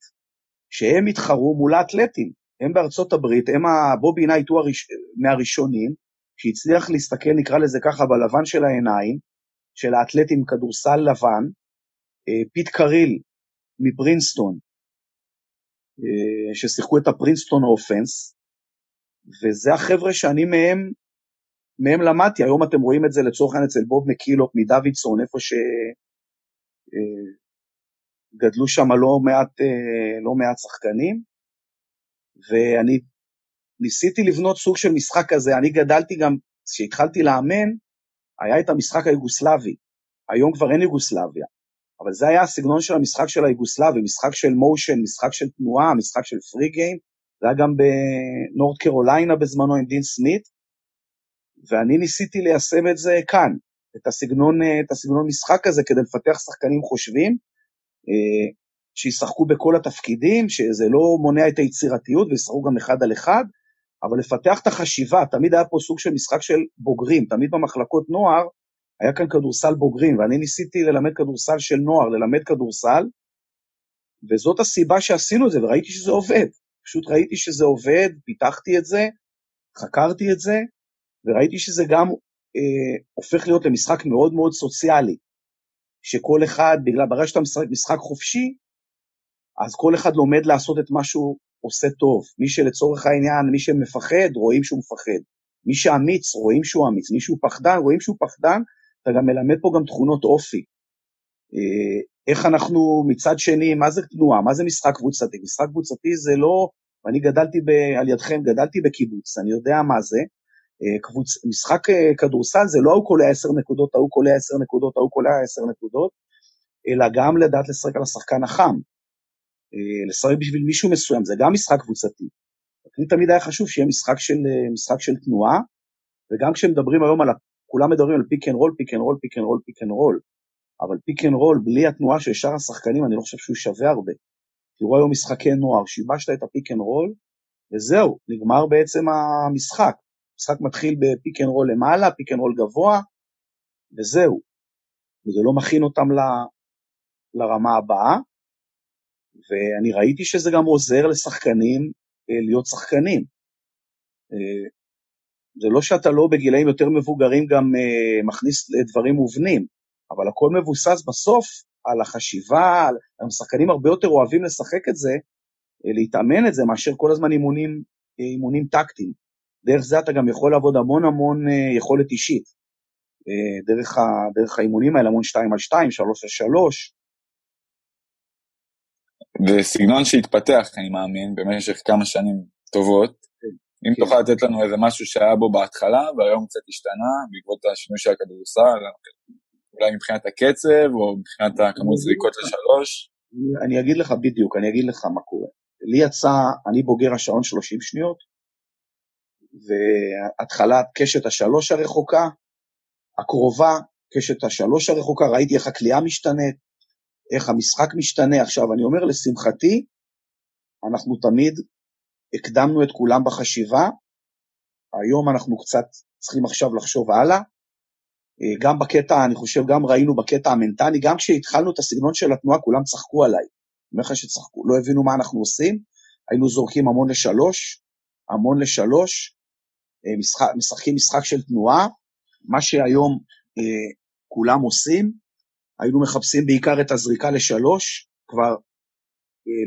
שהם התחרו מול האתלטים. הם בארצות הברית, הם הבובי נייט הוא הראש, מהראשונים, שהצליח להסתכל, נקרא לזה ככה, בלבן של העיניים, של האתלטים כדורסל לבן, אה, פיט קריל מפרינסטון, אה, ששיחקו את הפרינסטון offense, וזה החבר'ה שאני מהם, מהם למדתי, היום אתם רואים את זה לצורך העניין אצל בוב מקילופ מדוידסון, איפה שגדלו אה, שם לא מעט, לא מעט שחקנים, ואני ניסיתי לבנות סוג של משחק כזה, אני גדלתי גם, כשהתחלתי לאמן, היה את המשחק היוגוסלבי, היום כבר אין יוגוסלביה, אבל זה היה הסגנון של המשחק של היוגוסלבי, משחק של מושן, משחק של תנועה, משחק של פרי גיים, זה היה גם בנורד קרוליינה בזמנו עם דין סמית, ואני ניסיתי ליישם את זה כאן, את הסגנון, את הסגנון משחק הזה כדי לפתח שחקנים חושבים, אה, שישחקו בכל התפקידים, שזה לא מונע את היצירתיות וישחקו גם אחד על אחד, אבל לפתח את החשיבה, תמיד היה פה סוג של משחק של בוגרים, תמיד במחלקות נוער היה כאן כדורסל בוגרים, ואני ניסיתי ללמד כדורסל של נוער, ללמד כדורסל, וזאת הסיבה שעשינו את זה, וראיתי שזה עובד. פשוט ראיתי שזה עובד, פיתחתי את זה, חקרתי את זה, וראיתי שזה גם אה, הופך להיות למשחק מאוד מאוד סוציאלי, שכל אחד, בגלל, ברגע שאתה משחק משחק חופשי, אז כל אחד לומד לעשות את מה שהוא עושה טוב. מי שלצורך העניין, מי שמפחד, רואים שהוא מפחד. מי שאמיץ, רואים שהוא אמיץ. מי שהוא פחדן, רואים שהוא פחדן, אתה גם מלמד פה גם תכונות אופי. אה, איך אנחנו מצד שני, מה זה תנועה, מה זה משחק קבוצתי? משחק קבוצתי זה לא, ואני גדלתי ב, על ידכם, גדלתי בקיבוץ, אני יודע מה זה. אה, קבוצ, משחק אה, כדורסל זה לא ההוא קולע עשר נקודות, ההוא קולע עשר נקודות, ההוא קולע עשר נקודות, אלא גם לדעת לשחק על השחקן החם. לשחק בשביל מישהו מסוים, זה גם משחק קבוצתי. לי תמיד היה חשוב שיהיה משחק של, משחק של תנועה, וגם כשמדברים היום על כולם מדברים על פיק אנד רול, פיק אנד רול, פיק אנד רול, פיק אנד רול, אבל פיק אנד רול בלי התנועה של שאר השחקנים, אני לא חושב שהוא שווה הרבה. תראו היום משחקי נוער, שיבשת את הפיק אנד רול, וזהו, נגמר בעצם המשחק. המשחק מתחיל בפיק אנד רול למעלה, פיק אנד רול גבוה, וזהו. וזה לא מכין אותם ל, לרמה הבאה, ואני ראיתי שזה גם עוזר לשחקנים אה, להיות שחקנים. אה, זה לא שאתה לא בגילאים יותר מבוגרים גם uh, מכניס דברים מובנים, אבל הכל מבוסס בסוף על החשיבה, על... השחקנים הרבה יותר אוהבים לשחק את זה, להתאמן את זה, מאשר כל הזמן אימונים, אימונים טקטיים. דרך זה אתה גם יכול לעבוד המון המון uh, יכולת אישית. Uh, דרך, ה, דרך האימונים האלה, המון 2 על 2, 3 על 3. וסגנון שהתפתח, אני מאמין, במשך כמה שנים טובות, אם כן. תוכל לתת לנו איזה משהו שהיה בו בהתחלה, והיום קצת השתנה בעקבות השינוי של הכדורסל, אולי מבחינת הקצב, או מבחינת הכמות זריקות לשלוש. אני אגיד לך בדיוק, אני אגיד לך מה קורה. לי יצא, אני בוגר השעון 30 שניות, והתחלת קשת השלוש הרחוקה, הקרובה, קשת השלוש הרחוקה, ראיתי איך הכלייה משתנית, איך המשחק משתנה. עכשיו, אני אומר, לשמחתי, אנחנו תמיד הקדמנו את כולם בחשיבה, היום אנחנו קצת צריכים עכשיו לחשוב הלאה. אה, גם בקטע, אני חושב, גם ראינו בקטע המנטלי, גם כשהתחלנו את הסגנון של התנועה, כולם צחקו עליי. אני אומר לך שצחקו, לא הבינו מה אנחנו עושים, היינו זורקים המון לשלוש, המון לשלוש, משחק, משחקים משחק של תנועה, מה שהיום אה, כולם עושים, היינו מחפשים בעיקר את הזריקה לשלוש, כבר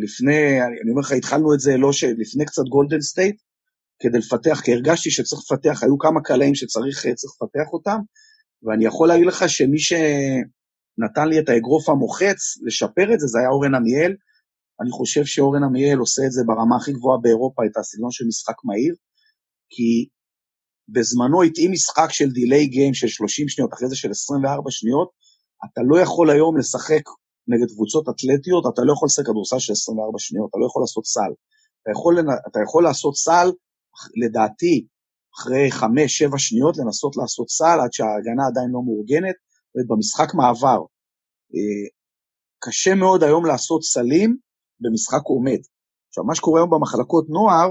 לפני, אני אומר לך, התחלנו את זה לא ש... לפני קצת גולדן סטייט, כדי לפתח, כי הרגשתי שצריך לפתח, היו כמה קלעים שצריך לפתח אותם, ואני יכול להגיד לך שמי שנתן לי את האגרוף המוחץ לשפר את זה, זה היה אורן עמיאל. אני חושב שאורן עמיאל עושה את זה ברמה הכי גבוהה באירופה, את הסגנון של משחק מהיר, כי בזמנו התאים משחק של דיליי גיים של 30 שניות, אחרי זה של 24 שניות, אתה לא יכול היום לשחק נגד קבוצות אתלטיות, אתה לא יכול לשחק כדורסל של 24 שניות, אתה לא יכול לעשות סל. אתה יכול, אתה יכול לעשות סל, לדעתי, אחרי 5-7 שניות לנסות לעשות סל עד שההגנה עדיין לא מאורגנת, ובמשחק מעבר. אה, קשה מאוד היום לעשות סלים במשחק עומד. עכשיו, מה שקורה היום במחלקות נוער,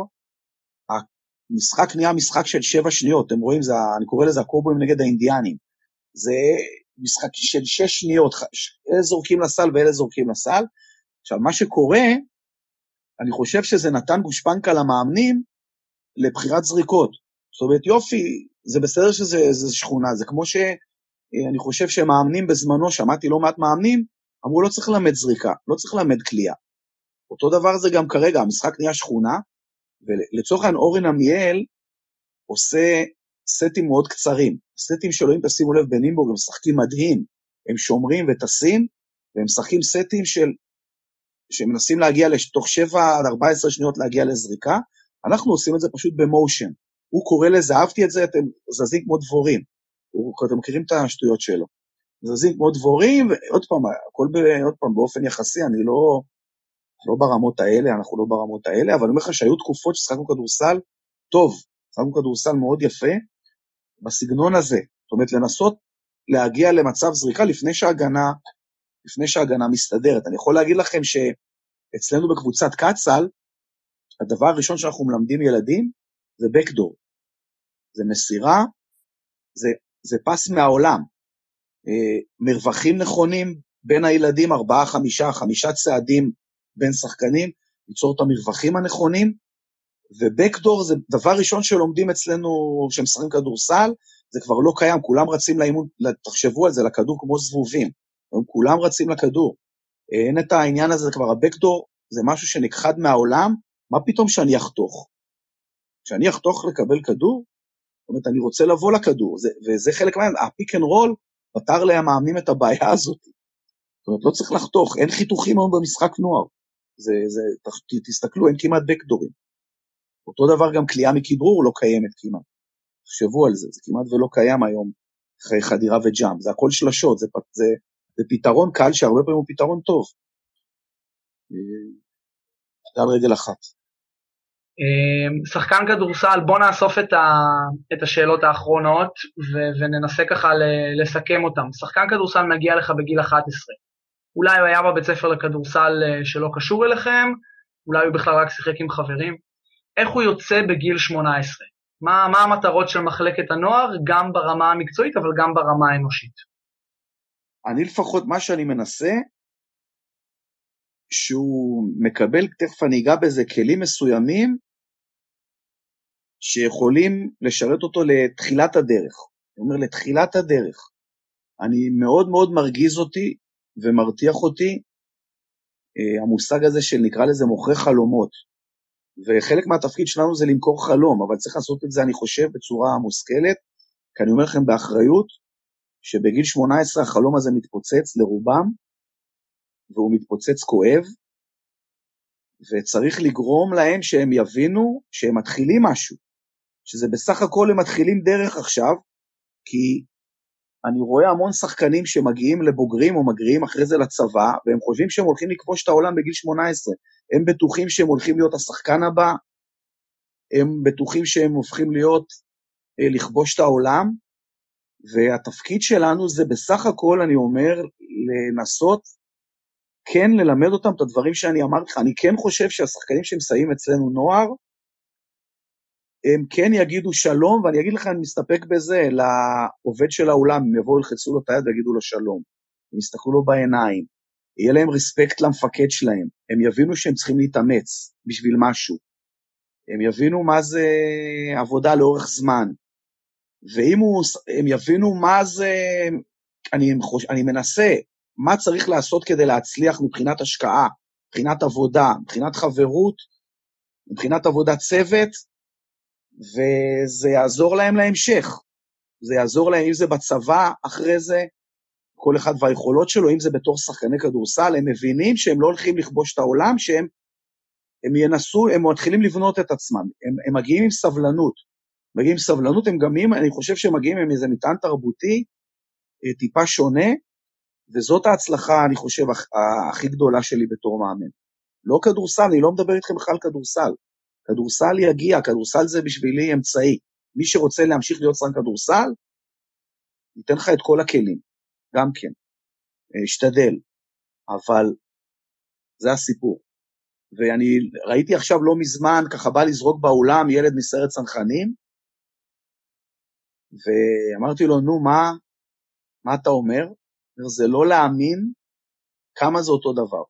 המשחק נהיה משחק של 7 שניות, אתם רואים, זה, אני קורא לזה הקובויים נגד האינדיאנים. זה משחק של שש שניות, אלה זורקים לסל ואלה זורקים לסל. עכשיו, מה שקורה, אני חושב שזה נתן גושפנקה למאמנים לבחירת זריקות. זאת אומרת, יופי, זה בסדר שזה שכונה, זה כמו שאני חושב שמאמנים בזמנו, שמעתי לא מעט מאמנים, אמרו לא צריך ללמד זריקה, לא צריך ללמד כליאה. אותו דבר זה גם כרגע, המשחק נהיה שכונה, ולצורך העניין אורן עמיאל עושה סטים מאוד קצרים. הסטים שלו, אם תשימו לב, בנימבורג הם משחקים מדהים, הם שומרים וטסים, והם משחקים סטים של, שמנסים להגיע תוך 7 עד 14 שניות להגיע לזריקה, אנחנו עושים את זה פשוט במושן. הוא קורא לזה, אהבתי את זה, אתם זזים כמו דבורים. אתם מכירים את השטויות שלו. זזים כמו דבורים, ועוד פעם, הכל ב, עוד פעם באופן יחסי, אני לא, לא ברמות האלה, אנחנו לא ברמות האלה, אבל אני אומר לך שהיו תקופות ששחקנו כדורסל טוב, שחקנו כדורסל מאוד יפה, בסגנון הזה. זאת אומרת, לנסות להגיע למצב זריקה לפני שההגנה, לפני שההגנה מסתדרת. אני יכול להגיד לכם שאצלנו בקבוצת קצ"ל, הדבר הראשון שאנחנו מלמדים ילדים זה בקדור. זה מסירה, זה, זה פס מהעולם. אה, מרווחים נכונים בין הילדים, ארבעה, חמישה, חמישה צעדים בין שחקנים, ליצור את המרווחים הנכונים, ובקדור זה דבר ראשון שלומדים אצלנו, כשהם משחקים כדורסל, זה כבר לא קיים, כולם רצים לאימון, תחשבו על זה, לכדור כמו זבובים, הם כולם רצים לכדור. אין את העניין הזה, זה כבר ה backdoor זה משהו שנכחד מהעולם, מה פתאום שאני אחתוך? כשאני אחתוך לקבל כדור, זאת אומרת, אני רוצה לבוא לכדור, זה, וזה חלק מהעניין, הפיק אנד רול פתר למאמנים את הבעיה הזאת. זאת אומרת, לא צריך לחתוך, אין חיתוכים היום במשחק נוער. זה, זה, תסתכלו, אין כמעט בקדורים. אותו דבר גם קליעה מכדרור לא קיימת כמעט. תחשבו על זה, זה כמעט ולא קיים היום אחרי חדירה וג'אם, זה הכל שלשות, זה, זה, זה פתרון קל שהרבה פעמים הוא פתרון טוב. על רגל אחת. אמ, שחקן כדורסל, בוא נאסוף את, ה, את השאלות האחרונות ו, וננסה ככה לסכם אותן. שחקן כדורסל מגיע לך בגיל 11. אולי הוא היה בבית ספר לכדורסל אה, שלא קשור אליכם, אולי הוא בכלל רק שיחק עם חברים. איך הוא יוצא בגיל 18? מה, מה המטרות של מחלקת הנוער, גם ברמה המקצועית, אבל גם ברמה האנושית? אני לפחות, מה שאני מנסה, שהוא מקבל, תכף אני אגע בזה, כלים מסוימים שיכולים לשרת אותו לתחילת הדרך. אני אומר, לתחילת הדרך. אני מאוד מאוד מרגיז אותי ומרתיח אותי אה, המושג הזה של נקרא לזה מוכרי חלומות. וחלק מהתפקיד שלנו זה למכור חלום, אבל צריך לעשות את זה, אני חושב, בצורה מושכלת, כי אני אומר לכם באחריות, שבגיל 18 החלום הזה מתפוצץ לרובם, והוא מתפוצץ כואב, וצריך לגרום להם שהם יבינו שהם מתחילים משהו, שזה בסך הכל הם מתחילים דרך עכשיו, כי אני רואה המון שחקנים שמגיעים לבוגרים או מגריעים אחרי זה לצבא, והם חושבים שהם הולכים לכבוש את העולם בגיל 18. הם בטוחים שהם הולכים להיות השחקן הבא, הם בטוחים שהם הופכים להיות, אה, לכבוש את העולם, והתפקיד שלנו זה בסך הכל, אני אומר, לנסות כן ללמד אותם את הדברים שאני אמרתי לך. אני כן חושב שהשחקנים שמסייעים אצלנו נוער, הם כן יגידו שלום, ואני אגיד לך, אני מסתפק בזה, לעובד של האולם, הם יבואו, ילחצו לו את היד ויגידו לו שלום. הם יסתכלו לו בעיניים, יהיה להם רספקט למפקד שלהם, הם יבינו שהם צריכים להתאמץ בשביל משהו. הם יבינו מה זה עבודה לאורך זמן. ואם הוא, הם יבינו מה זה, אני, חוש, אני מנסה, מה צריך לעשות כדי להצליח מבחינת השקעה, מבחינת עבודה, מבחינת חברות, מבחינת עבודת צוות, וזה יעזור להם להמשך. זה יעזור להם, אם זה בצבא, אחרי זה, כל אחד והיכולות שלו, אם זה בתור שחקני כדורסל, הם מבינים שהם לא הולכים לכבוש את העולם, שהם הם ינסו, הם מתחילים לבנות את עצמם, הם, הם מגיעים עם סבלנות. מגיעים עם סבלנות, הם גם, אני חושב שהם מגיעים עם איזה מטען תרבותי אה, טיפה שונה, וזאת ההצלחה, אני חושב, הכי גדולה שלי בתור מאמן. לא כדורסל, אני לא מדבר איתכם בכלל כדורסל. כדורסל יגיע, כדורסל זה בשבילי אמצעי. מי שרוצה להמשיך להיות שחקן כדורסל, ניתן לך את כל הכלים, גם כן. אה, אשתדל. אבל זה הסיפור. ואני ראיתי עכשיו לא מזמן, ככה בא לזרוק באולם ילד מסיירת צנחנים, ואמרתי לו, נו, מה, מה אתה אומר? זה לא להאמין כמה זה אותו דבר.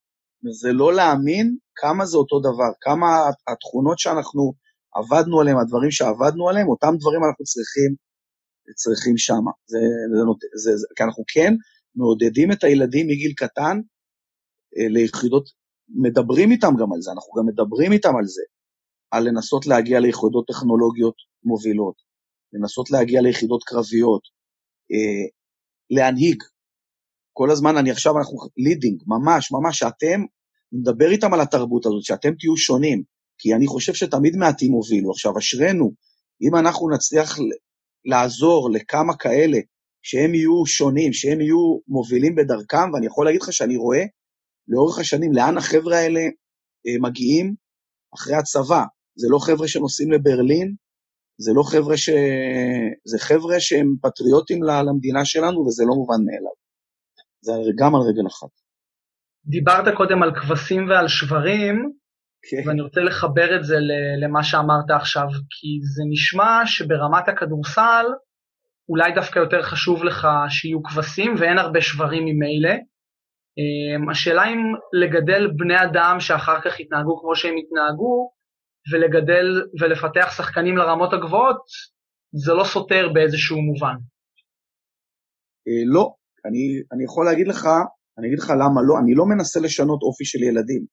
זה לא להאמין כמה זה אותו דבר, כמה התכונות שאנחנו עבדנו עליהם, הדברים שעבדנו עליהם, אותם דברים אנחנו צריכים, צריכים שם. זה, זה, זה, זה, כי אנחנו כן מעודדים את הילדים מגיל קטן אה, ליחידות, מדברים איתם גם על זה, אנחנו גם מדברים איתם על זה, על לנסות להגיע ליחידות טכנולוגיות מובילות, לנסות להגיע ליחידות קרביות, אה, להנהיג. כל הזמן, אני עכשיו, אנחנו לידינג, ממש, ממש, שאתם, נדבר איתם על התרבות הזאת, שאתם תהיו שונים, כי אני חושב שתמיד מעטים הובילו. עכשיו, אשרינו, אם אנחנו נצליח לעזור לכמה כאלה שהם יהיו שונים, שהם יהיו מובילים בדרכם, ואני יכול להגיד לך שאני רואה לאורך השנים לאן החבר'ה האלה אה, מגיעים אחרי הצבא. זה לא חבר'ה שנוסעים לברלין, זה לא חבר'ה ש... זה חבר'ה שהם פטריוטים למדינה שלנו, וזה לא מובן מאליו. זה גם על רגל אחת. דיברת קודם על כבשים ועל שברים, okay. כן. ואני רוצה לחבר את זה למה שאמרת עכשיו, כי זה נשמע שברמת הכדורסל, אולי דווקא יותר חשוב לך שיהיו כבשים ואין הרבה שברים ממילא. אמ, השאלה אם לגדל בני אדם שאחר כך יתנהגו כמו שהם התנהגו, ולגדל ולפתח שחקנים לרמות הגבוהות, זה לא סותר באיזשהו מובן. אה, לא, אני, אני יכול להגיד לך, אני אגיד לך למה לא, אני לא מנסה לשנות אופי של ילדים.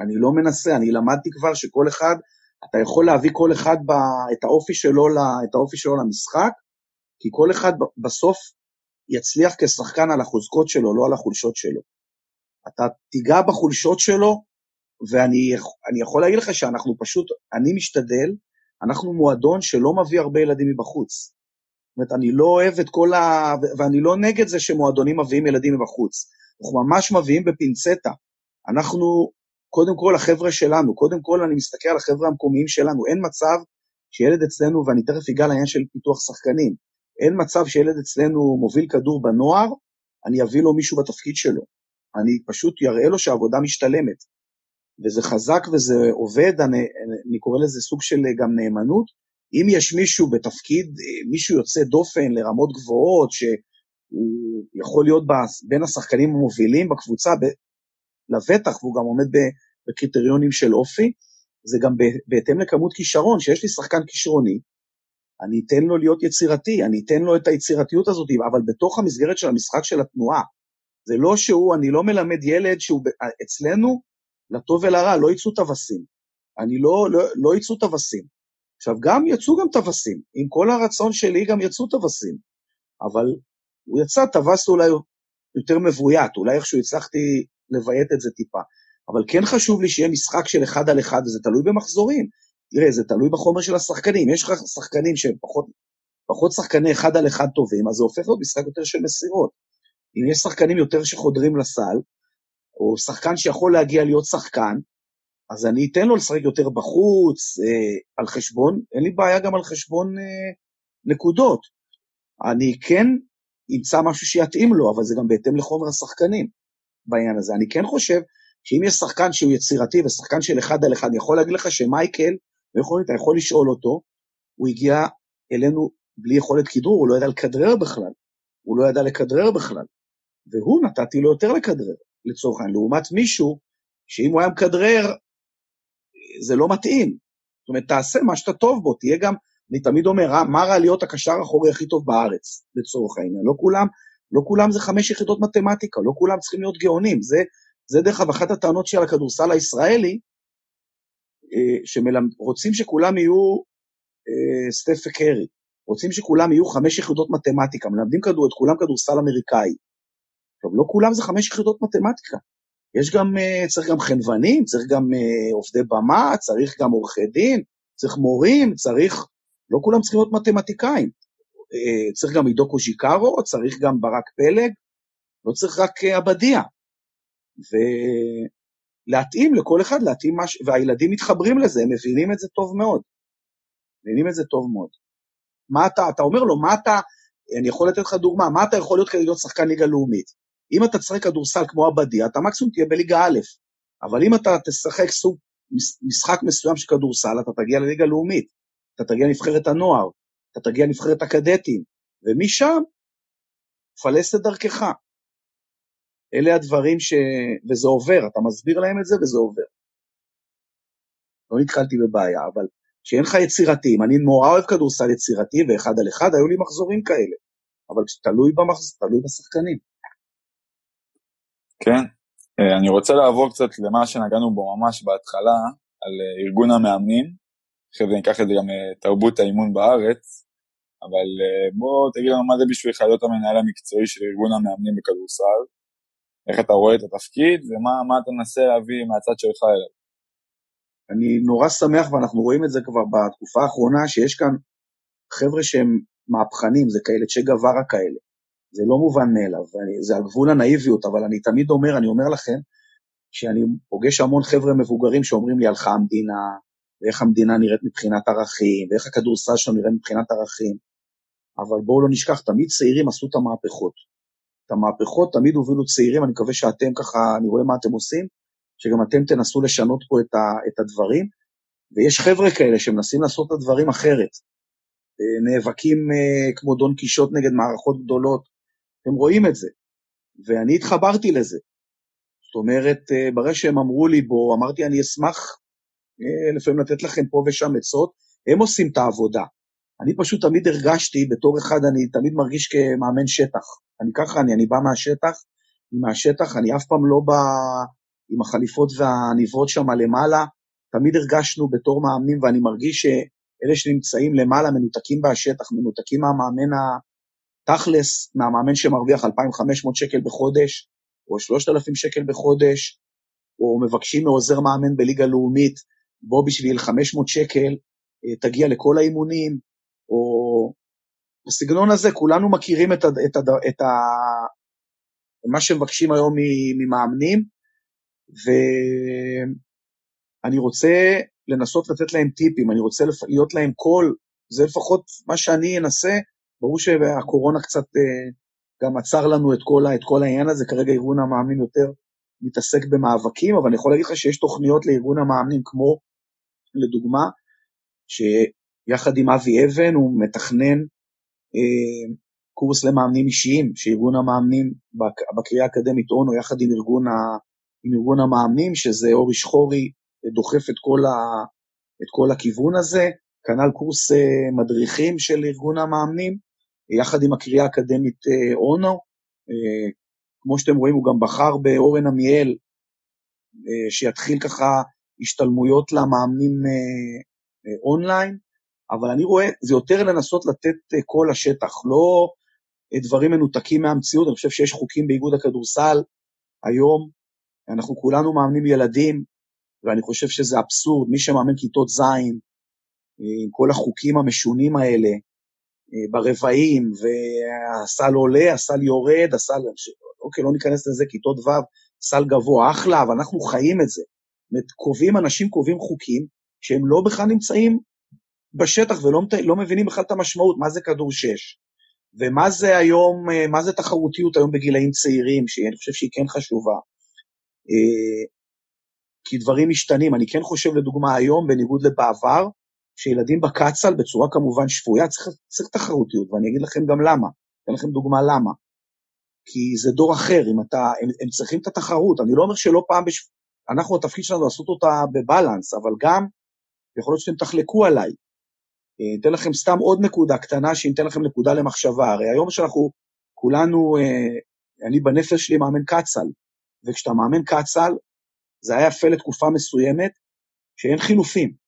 אני לא מנסה, אני למדתי כבר שכל אחד, אתה יכול להביא כל אחד ב, את, האופי שלו, את האופי שלו למשחק, כי כל אחד בסוף יצליח כשחקן על החוזקות שלו, לא על החולשות שלו. אתה תיגע בחולשות שלו, ואני יכול להגיד לך שאנחנו פשוט, אני משתדל, אנחנו מועדון שלא מביא הרבה ילדים מבחוץ. זאת אומרת, אני לא אוהב את כל ה... ואני לא נגד זה שמועדונים מביאים ילדים מבחוץ. אנחנו ממש מביאים בפינצטה. אנחנו, קודם כל, החבר'ה שלנו, קודם כל אני מסתכל על החבר'ה המקומיים שלנו. אין מצב שילד אצלנו, ואני תכף אגע לעניין של פיתוח שחקנים, אין מצב שילד אצלנו מוביל כדור בנוער, אני אביא לו מישהו בתפקיד שלו. אני פשוט אראה לו שהעבודה משתלמת. וזה חזק וזה עובד, אני, אני קורא לזה סוג של גם נאמנות. אם יש מישהו בתפקיד, מישהו יוצא דופן לרמות גבוהות, שהוא יכול להיות בין השחקנים המובילים בקבוצה, ב, לבטח, והוא גם עומד בקריטריונים של אופי, זה גם בהתאם לכמות כישרון, שיש לי שחקן כישרוני, אני אתן לו להיות יצירתי, אני אתן לו את היצירתיות הזאת, אבל בתוך המסגרת של המשחק של התנועה. זה לא שהוא, אני לא מלמד ילד שהוא, אצלנו, לטוב ולרע, לא יצאו טווסים. אני לא, לא, לא יצאו טווסים. עכשיו, גם יצאו גם טווסים. עם כל הרצון שלי גם יצאו טווסים. אבל הוא יצא טווס אולי יותר מבוית, אולי איכשהו הצלחתי לביית את זה טיפה. אבל כן חשוב לי שיהיה משחק של אחד על אחד, וזה תלוי במחזורים. תראה, זה תלוי בחומר של השחקנים. יש לך שחקנים שהם פחות, פחות שחקני אחד על אחד טובים, אז זה הופך להיות משחק יותר של מסירות. אם יש שחקנים יותר שחודרים לסל, או שחקן שיכול להגיע להיות שחקן, אז אני אתן לו לשחק יותר בחוץ, אה, על חשבון, אין לי בעיה גם על חשבון אה, נקודות. אני כן אמצא משהו שיתאים לו, אבל זה גם בהתאם לחומר השחקנים בעניין הזה. אני כן חושב שאם יש שחקן שהוא יצירתי ושחקן של אחד על אחד, אני יכול להגיד לך שמייקל, ויכול, אתה יכול לשאול אותו, הוא הגיע אלינו בלי יכולת כדרור, הוא לא ידע לכדרר בכלל. הוא לא ידע לכדרר בכלל. והוא נתתי לו יותר לכדרר. לצורך העניין, לעומת מישהו שאם הוא היה מכדרר, זה לא מתאים. זאת אומרת, תעשה מה שאתה טוב בו, תהיה גם, אני תמיד אומר, אה, מה רע להיות הקשר האחורי הכי טוב בארץ, לצורך העניין. לא כולם, לא כולם זה חמש יחידות מתמטיקה, לא כולם צריכים להיות גאונים. זה, זה דרך אגב אחת הטענות של הכדורסל הישראלי, אה, שרוצים שכולם יהיו אה, סטף וקרי, רוצים שכולם יהיו חמש יחידות מתמטיקה, מלמדים כדור, את כולם כדורסל אמריקאי. עכשיו, לא כולם זה חמש יחידות מתמטיקה. יש גם, אה, צריך גם חנוונים, צריך גם אה, עובדי במה, צריך גם עורכי דין, צריך מורים, צריך, לא כולם צריכים להיות מתמטיקאים. אה, צריך גם עידו קוז'יקרו, צריך גם ברק פלג, לא צריך רק עבדיה. ולהתאים לכל אחד, להתאים מה ש... והילדים מתחברים לזה, הם מבינים את זה טוב מאוד. מבינים את זה טוב מאוד. מה אתה, אתה אומר לו, מה אתה, אני יכול לתת לך דוגמה, מה אתה יכול להיות כדי להיות שחקן ליגה לאומית? אם אתה תשחק כדורסל כמו עבדיה, אתה מקסימום תהיה בליגה א', אבל אם אתה תשחק סוג משחק מסוים של כדורסל, אתה תגיע לליגה לאומית, אתה תגיע לנבחרת הנוער, אתה תגיע לנבחרת הקדטים, ומשם, פלס את דרכך. אלה הדברים ש... וזה עובר, אתה מסביר להם את זה וזה עובר. לא נתקלתי בבעיה, אבל שאין לך יצירתיים. אני נורא אוהב כדורסל יצירתי, ואחד על אחד היו לי מחזורים כאלה. אבל תלוי, במחז... תלוי בשחקנים. כן, אה, אני רוצה לעבור קצת למה שנגענו בו ממש בהתחלה, על אה, ארגון המאמנים, אחרי זה ניקח את זה גם אה, תרבות האימון בארץ, אבל בוא תגיד לנו מה זה בשבילך להיות המנהל המקצועי של ארגון המאמנים בכדורסל, איך אתה רואה את התפקיד ומה אתה מנסה להביא מהצד שלך אליו. אני נורא שמח, ואנחנו רואים את זה כבר בתקופה האחרונה, שיש כאן חבר'ה שהם מהפכנים, זה כאלה צ'ה גווארה כאלה. זה לא מובן מאליו, זה על גבול הנאיביות, אבל אני תמיד אומר, אני אומר לכם, שאני פוגש המון חבר'ה מבוגרים שאומרים לי, הלכה המדינה, ואיך המדינה נראית מבחינת ערכים, ואיך הכדורסל שלנו נראה מבחינת ערכים, אבל בואו לא נשכח, תמיד צעירים עשו את המהפכות. את המהפכות תמיד הובילו צעירים, אני מקווה שאתם ככה, אני רואה מה אתם עושים, שגם אתם תנסו לשנות פה את, ה, את הדברים, ויש חבר'ה כאלה שמנסים לעשות את הדברים אחרת. אה, נאבקים אה, כמו דון קישוט נגד מערכות גדולות, הם רואים את זה, ואני התחברתי לזה. זאת אומרת, אה, ברגע שהם אמרו לי בו, אמרתי, אני אשמח לפעמים לתת לכם פה ושם עצות, הם עושים את העבודה. אני פשוט תמיד הרגשתי, בתור אחד אני תמיד מרגיש כמאמן שטח. אני ככה, אני, אני בא מהשטח, מהשטח, אני אף פעם לא בא עם החליפות והעניבות שם למעלה, תמיד הרגשנו בתור מאמנים, ואני מרגיש שאלה שנמצאים למעלה מנותקים בשטח, מנותקים מהמאמן התכלס, מהמאמן שמרוויח 2,500 שקל בחודש, או 3,000 שקל בחודש, או מבקשים מעוזר מאמן בליגה לאומית, בוא בשביל 500 שקל אה, תגיע לכל האימונים, או בסגנון הזה, כולנו מכירים את, ה, את, ה, את ה, מה שמבקשים היום ממאמנים, ואני רוצה לנסות לתת להם טיפים, אני רוצה להיות להם קול, זה לפחות מה שאני אנסה, ברור שהקורונה קצת אה, גם עצר לנו את כל, את כל העניין הזה, כרגע ארגון המאמנים יותר מתעסק במאבקים, אבל אני יכול להגיד לך שיש תוכניות לארגון המאמנים, כמו לדוגמה, שיחד עם אבי אבן הוא מתכנן אה, קורס למאמנים אישיים, שארגון המאמנים בקריאה האקדמית אונו, יחד עם ארגון, ה, עם ארגון המאמנים, שזה אורי שחורי, דוחף את כל, ה, את כל הכיוון הזה, כנ"ל קורס אה, מדריכים של ארגון המאמנים, יחד עם הקריאה האקדמית אה, אונו. כמו שאתם רואים, הוא גם בחר באורן עמיאל, שיתחיל ככה השתלמויות למאמנים אונליין, אבל אני רואה, זה יותר לנסות לתת קול לשטח, לא דברים מנותקים מהמציאות, אני חושב שיש חוקים באיגוד הכדורסל היום, אנחנו כולנו מאמנים ילדים, ואני חושב שזה אבסורד, מי שמאמן כיתות ז', עם כל החוקים המשונים האלה, ברבעים, והסל עולה, הסל יורד, הסל, אוקיי, לא ניכנס לזה, כיתות ו', סל גבוה, אחלה, אבל אנחנו חיים את זה. זאת קובעים, אנשים קובעים חוקים שהם לא בכלל נמצאים בשטח ולא לא מבינים בכלל את המשמעות, מה זה כדור שש. ומה זה היום, אה, מה זה תחרותיות היום בגילאים צעירים, שאני חושב שהיא כן חשובה. אה, כי דברים משתנים. אני כן חושב, לדוגמה, היום, בניגוד לבעבר, שילדים בקצ"ל, בצורה כמובן שפויה, צריך, צריך תחרותיות, ואני אגיד לכם גם למה. אתן לכם דוגמה למה. כי זה דור אחר, אם אתה, הם, הם צריכים את התחרות. אני לא אומר שלא פעם, בש... אנחנו, התפקיד שלנו לעשות אותה בבלנס, אבל גם, יכול להיות שאתם תחלקו עליי. אה, אתן לכם סתם עוד נקודה קטנה, שניתן לכם נקודה למחשבה. הרי היום שאנחנו כולנו, אה, אני בנפש שלי מאמן קצ"ל, וכשאתה מאמן קצ"ל, זה היה יפה לתקופה מסוימת, שאין חילופים.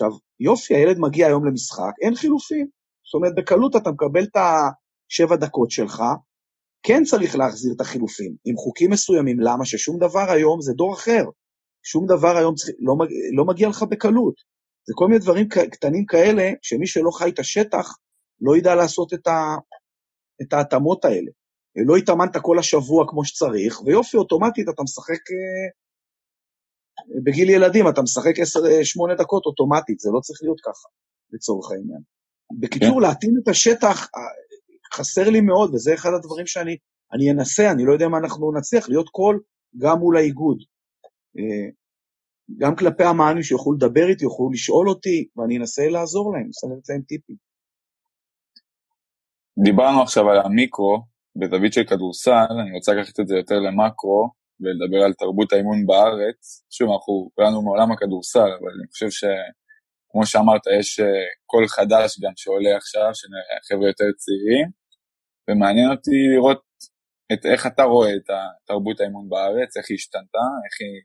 עכשיו, יופי, הילד מגיע היום למשחק, אין חילופים. זאת אומרת, בקלות אתה מקבל את השבע דקות שלך, כן צריך להחזיר את החילופים, עם חוקים מסוימים. למה? ששום דבר היום זה דור אחר. שום דבר היום צריך, לא, לא מגיע לך בקלות. זה כל מיני דברים קטנים כאלה, שמי שלא חי את השטח, לא ידע לעשות את, ה, את ההתאמות האלה. לא התאמנת כל השבוע כמו שצריך, ויופי, אוטומטית אתה משחק אה, בגיל ילדים, אתה משחק 10-8 אה, דקות אוטומטית, זה לא צריך להיות ככה, לצורך העניין. בקיצור, כן. להתאים את השטח, אה, חסר לי מאוד, וזה אחד הדברים שאני אני אנסה, אני לא יודע אם אנחנו נצליח, להיות קול גם מול האיגוד. גם כלפי המאנים שיוכלו לדבר איתי, יוכלו לשאול אותי, ואני אנסה לעזור להם, אנסה לתת להם טיפים. דיברנו עכשיו על המיקרו, בזווית של כדורסל, אני רוצה לקחת את זה יותר למקרו, ולדבר על תרבות האימון בארץ. שוב, אנחנו כולנו מעולם הכדורסל, אבל אני חושב שכמו כמו שאמרת, יש קול חדש גם שעולה עכשיו, של חבר'ה יותר צעירים, ומעניין אותי לראות את איך אתה רואה את תרבות האימון בארץ, איך היא השתנתה, איך היא,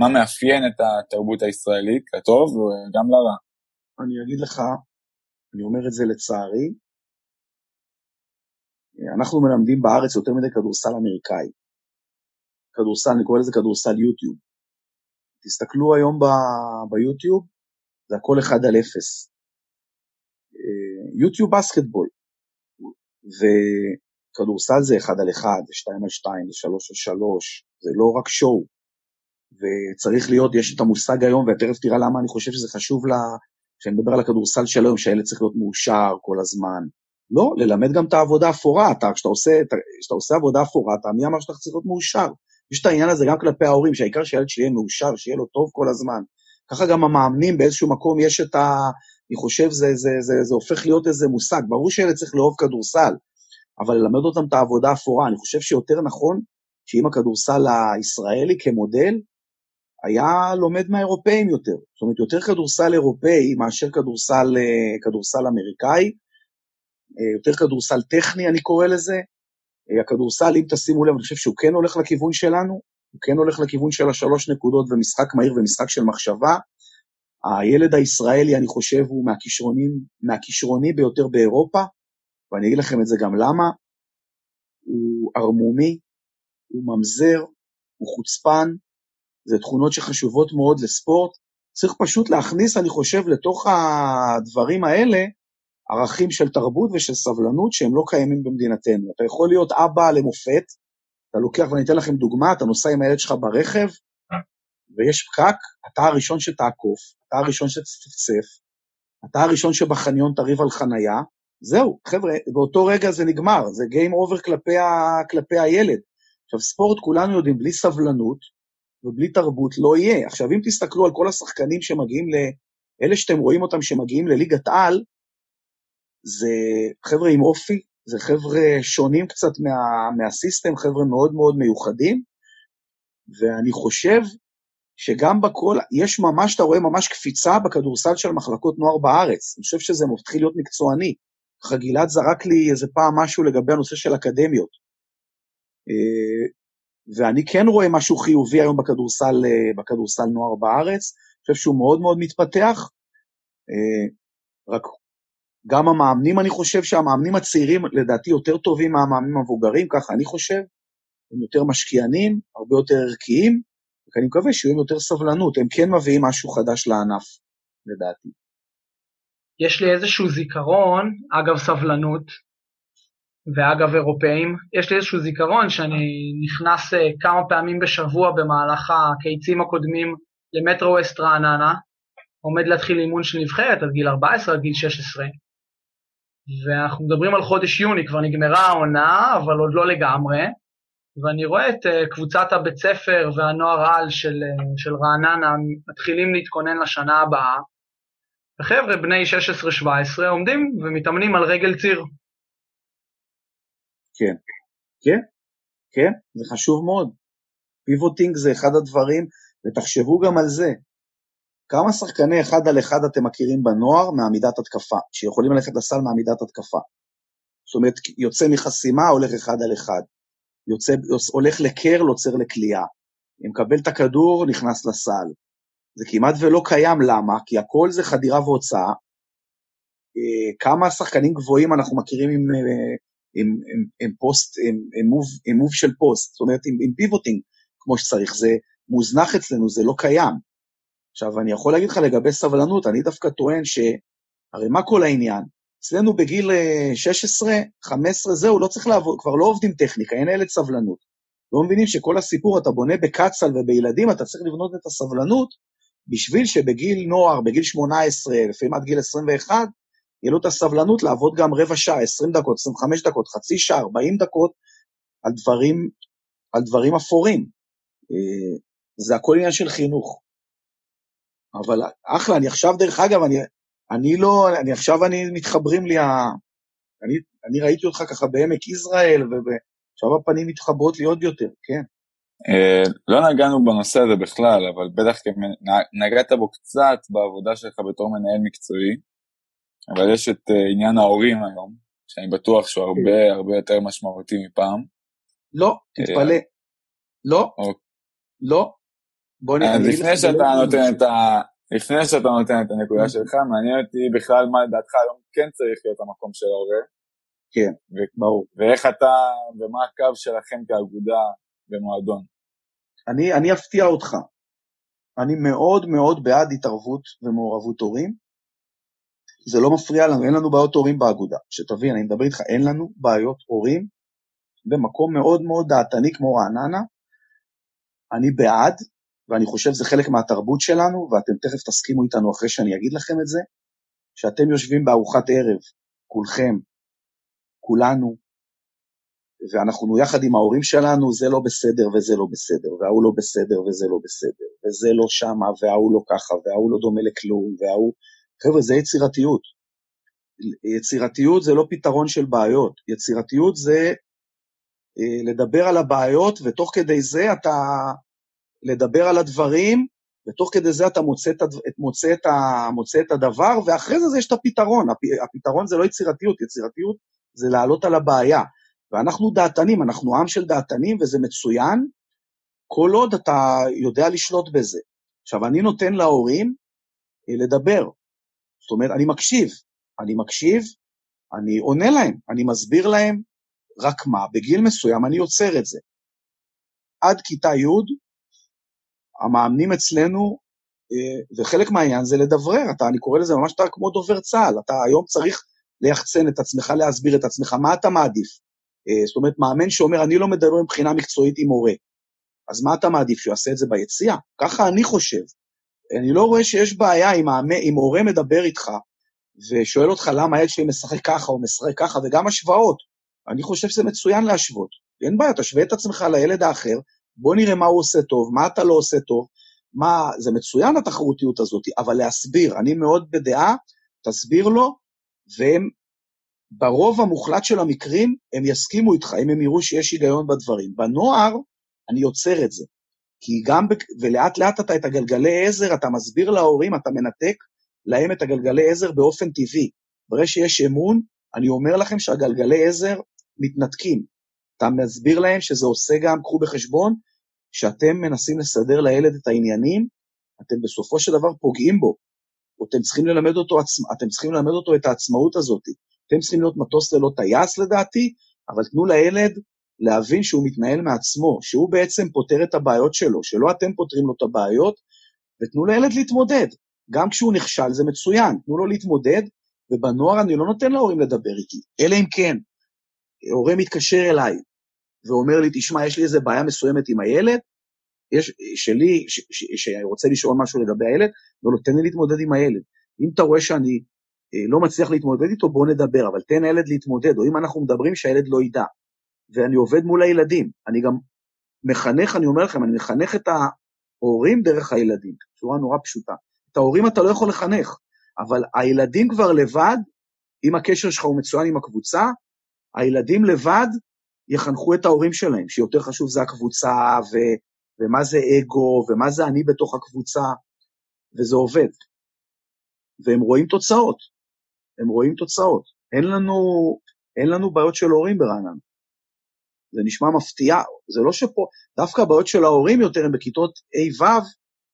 מה מאפיין את התרבות הישראלית, לטוב וגם לרע. אני אגיד לך, אני אומר את זה לצערי, אנחנו מלמדים בארץ יותר מדי כדורסל אמריקאי. כדורסל, אני קורא לזה כדורסל יוטיוב. תסתכלו היום ב- ביוטיוב, זה הכל אחד על אפס. אה, יוטיוב בסקטבול, וכדורסל זה אחד על אחד, זה שתיים על שתיים, זה שלוש על שלוש, זה לא רק שואו. וצריך להיות, יש את המושג היום, ותכף תראה למה אני חושב שזה חשוב לה, כשאני מדבר על הכדורסל של היום, שהילד צריך להיות מאושר כל הזמן. לא, ללמד גם את העבודה האפורה, כשאתה עושה, עושה עבודה אפורה, אתה מי אמר שאתה צריך להיות מאושר? יש את העניין הזה גם כלפי ההורים, שהעיקר שהילד שלי יהיה מאושר, שיהיה לו טוב כל הזמן. ככה גם המאמנים באיזשהו מקום יש את ה... אני חושב זה, זה, זה, זה הופך להיות איזה מושג. ברור שילד צריך לאהוב כדורסל, אבל ללמד אותם את העבודה האפורה. אני חושב שיותר נכון שאם הכדורסל הישראלי כמודל, היה לומד מהאירופאים יותר. זאת אומרת, יותר כדורסל אירופאי מאשר כדורסל, אה, כדורסל אמריקאי, אה, יותר כדורסל טכני, אני קורא לזה. אה, הכדורסל, אם תשימו לב, אני חושב שהוא כן הולך לכיוון שלנו, הוא כן הולך לכיוון של השלוש נקודות ומשחק מהיר ומשחק של מחשבה. הילד הישראלי, אני חושב, הוא מהכישרונים, מהכישרוני ביותר באירופה, ואני אגיד לכם את זה גם למה. הוא ערמומי, הוא ממזר, הוא חוצפן, זה תכונות שחשובות מאוד לספורט. צריך פשוט להכניס, אני חושב, לתוך הדברים האלה, ערכים של תרבות ושל סבלנות שהם לא קיימים במדינתנו. אתה יכול להיות אבא למופת, אתה לוקח, ואני אתן לכם דוגמה, אתה נוסע עם הילד שלך ברכב, ויש פקק, אתה הראשון שתעקוף, אתה הראשון שתצפצף, אתה הראשון שבחניון תריב על חנייה, זהו, חבר'ה, באותו רגע זה נגמר, זה Game Over כלפי, ה, כלפי הילד. עכשיו, ספורט, כולנו יודעים, בלי סבלנות ובלי תרבות לא יהיה. עכשיו, אם תסתכלו על כל השחקנים שמגיעים ל... אלה שאתם רואים אותם שמגיעים לליגת על, זה חבר'ה עם אופי, זה חבר'ה שונים קצת מה, מהסיסטם, חבר'ה מאוד מאוד מיוחדים, ואני חושב שגם בכל, יש ממש, אתה רואה ממש קפיצה בכדורסל של מחלקות נוער בארץ. אני חושב שזה מתחיל להיות מקצועני. גלעד זרק לי איזה פעם משהו לגבי הנושא של אקדמיות. אה, ואני כן רואה משהו חיובי היום בכדורסל, אה, בכדורסל נוער בארץ. אני חושב שהוא מאוד מאוד מתפתח. אה, רק גם המאמנים, אני חושב שהמאמנים הצעירים לדעתי יותר טובים מהמאמנים המבוגרים, ככה אני חושב. הם יותר משקיענים, הרבה יותר ערכיים, ואני מקווה שיהיו יותר סבלנות, הם כן מביאים משהו חדש לענף, לדעתי. יש לי איזשהו זיכרון, אגב סבלנות, ואגב אירופאים, יש לי איזשהו זיכרון שאני נכנס uh, כמה פעמים בשבוע במהלך הקיצים הקודמים למטרו ווסט רעננה, עומד להתחיל אימון של נבחרת עד גיל 14 עד גיל 16, ואנחנו מדברים על חודש יוני, כבר נגמרה העונה, אבל עוד לא לגמרי, ואני רואה את uh, קבוצת הבית ספר והנוער על של, uh, של רעננה מתחילים להתכונן לשנה הבאה, וחבר'ה בני 16-17 עומדים ומתאמנים על רגל ציר. כן, כן, כן, זה חשוב מאוד. פיבוטינג זה אחד הדברים, ותחשבו גם על זה. כמה שחקני אחד על אחד אתם מכירים בנוער מעמידת התקפה, שיכולים ללכת לסל מעמידת התקפה? זאת אומרת, יוצא מחסימה, הולך אחד על אחד. יוצא, הולך לקרל, עוצר לקליעה. מקבל את הכדור, נכנס לסל. זה כמעט ולא קיים, למה? כי הכל זה חדירה והוצאה. אה, כמה שחקנים גבוהים אנחנו מכירים עם, אה, עם, עם, עם פוסט, עם, עם, move, עם move של פוסט, זאת אומרת עם, עם pivoting כמו שצריך, זה מוזנח אצלנו, זה לא קיים. עכשיו, אני יכול להגיד לך לגבי סבלנות, אני דווקא טוען ש... הרי מה כל העניין? אצלנו בגיל 16, אה, 15, זהו, לא צריך לעבוד, כבר לא עובדים טכניקה, אין לילד סבלנות. לא מבינים שכל הסיפור, אתה בונה בקט-סל ובילדים, אתה צריך לבנות את הסבלנות בשביל שבגיל נוער, בגיל 18, לפעמים עד גיל 21, יהיה לו את הסבלנות לעבוד גם רבע שעה, 20 דקות, 25 דקות, חצי שעה, 40 דקות, על דברים, על דברים אפורים. אה, זה הכל עניין של חינוך. אבל אחלה, אני עכשיו, דרך אגב, אני, אני לא, אני עכשיו אני, מתחברים לי, ה... אני, אני ראיתי אותך ככה בעמק יזרעאל, ועכשיו הפנים מתחברות לי עוד יותר, כן. אה, לא נגענו בנושא הזה בכלל, אבל בטח נגעת בו קצת בעבודה שלך בתור מנהל מקצועי, אבל יש את אה, עניין ההורים היום, שאני בטוח שהוא הרבה הרבה יותר משמעותי מפעם. לא, תתפלא. לא, לא. בוא נגיד... אז לפני שאתה נותן את ה... לפני שאתה נותן את הנקודה mm-hmm. שלך, מעניין אותי בכלל מה לדעתך היום כן צריך להיות המקום של ההורה. כן, ברור. ואיך אתה, ומה הקו שלכם כאגודה במועדון. אני, אני אפתיע אותך. אני מאוד מאוד בעד התערבות ומעורבות הורים. זה לא מפריע לנו, אין לנו בעיות הורים באגודה. שתבין, אני מדבר איתך, אין לנו בעיות הורים במקום מאוד מאוד דעתני כמו רעננה. אני בעד, ואני חושב שזה חלק מהתרבות שלנו, ואתם תכף תסכימו איתנו אחרי שאני אגיד לכם את זה, שאתם יושבים בארוחת ערב, כולכם, כולנו, ואנחנו יחד עם ההורים שלנו, זה לא בסדר וזה לא בסדר, וההוא לא בסדר וזה לא בסדר, וזה לא שמה, וההוא לא ככה, וההוא לא דומה לכלום, וההוא... חבר'ה, זה יצירתיות. יצירתיות זה לא פתרון של בעיות, יצירתיות זה אה, לדבר על הבעיות, ותוך כדי זה אתה לדבר על הדברים, ותוך כדי זה אתה מוצא את, מוצא את, ה, מוצא את הדבר, ואחרי זה, זה יש את הפתרון. הפתרון זה לא יצירתיות, יצירתיות זה לעלות על הבעיה. ואנחנו דעתנים, אנחנו עם של דעתנים, וזה מצוין, כל עוד אתה יודע לשלוט בזה. עכשיו, אני נותן להורים אה, לדבר. זאת אומרת, אני מקשיב. אני מקשיב, אני עונה להם, אני מסביר להם, רק מה, בגיל מסוים אני עוצר את זה. עד כיתה י', המאמנים אצלנו, אה, וחלק מהעניין זה לדברר, אתה, אני קורא לזה ממש אתה כמו דובר צה"ל, אתה היום צריך ליחצן את עצמך, להסביר את עצמך, מה אתה מעדיף? אה, זאת אומרת, מאמן שאומר, אני לא מדבר מבחינה מקצועית עם מורה, אז מה אתה מעדיף, שהוא יעשה את זה ביציאה? ככה אני חושב. אני לא רואה שיש בעיה אם, מורה מדבר איתך ושואל אותך למה הילד שלי משחק ככה או משחק ככה, וגם השוואות. אני חושב שזה מצוין להשוות. אין בעיה, תשווה את עצמך לילד האחר, בוא נראה מה הוא עושה טוב, מה אתה לא עושה טוב, מה, זה מצוין התחרותיות הזאת, אבל להסביר, אני מאוד בדעה, תסביר לו, והם ברוב המוחלט של המקרים הם יסכימו איתך, אם הם יראו שיש היגיון בדברים. בנוער, אני יוצר את זה. כי גם, ולאט לאט אתה את הגלגלי עזר, אתה מסביר להורים, אתה מנתק להם את הגלגלי עזר באופן טבעי. ברגע שיש אמון, אני אומר לכם שהגלגלי עזר מתנתקים. אתה מסביר להם שזה עושה גם, קחו בחשבון, שאתם מנסים לסדר לילד את העניינים, אתם בסופו של דבר פוגעים בו. אתם צריכים ללמד אותו, אתם צריכים ללמד אותו את העצמאות הזאת. אתם צריכים להיות מטוס ללא טייס לדעתי, אבל תנו לילד להבין שהוא מתנהל מעצמו, שהוא בעצם פותר את הבעיות שלו, שלא אתם פותרים לו את הבעיות, ותנו לילד להתמודד. גם כשהוא נכשל זה מצוין, תנו לו להתמודד, ובנוער אני לא נותן להורים לדבר איתי, אלא אם כן, הורה מתקשר אליי ואומר לי, תשמע, יש לי איזה בעיה מסוימת עם הילד, יש, שלי, שרוצה לשאול משהו לגבי הילד, לא, לא, תן לי להתמודד עם הילד. אם אתה רואה שאני אה, לא מצליח להתמודד איתו, בוא נדבר, אבל תן לילד להתמודד, או אם אנחנו מדברים, שהילד לא ידע. ואני עובד מול הילדים. אני גם מחנך, אני אומר לכם, אני מחנך את ההורים דרך הילדים, בצורה נורא פשוטה. את ההורים אתה לא יכול לחנך, אבל הילדים כבר לבד, אם הקשר שלך הוא מצוין עם הקבוצה, הילדים לבד יחנכו את ההורים שלהם, שיותר חשוב זה הקבוצה, ו, ומה זה אגו, ומה זה אני בתוך הקבוצה, וזה עובד. והם רואים תוצאות. הם רואים תוצאות. אין לנו, אין לנו בעיות של הורים ברעננה. זה נשמע מפתיע, זה לא שפה, דווקא הבעיות של ההורים יותר הם בכיתות ה'-ו',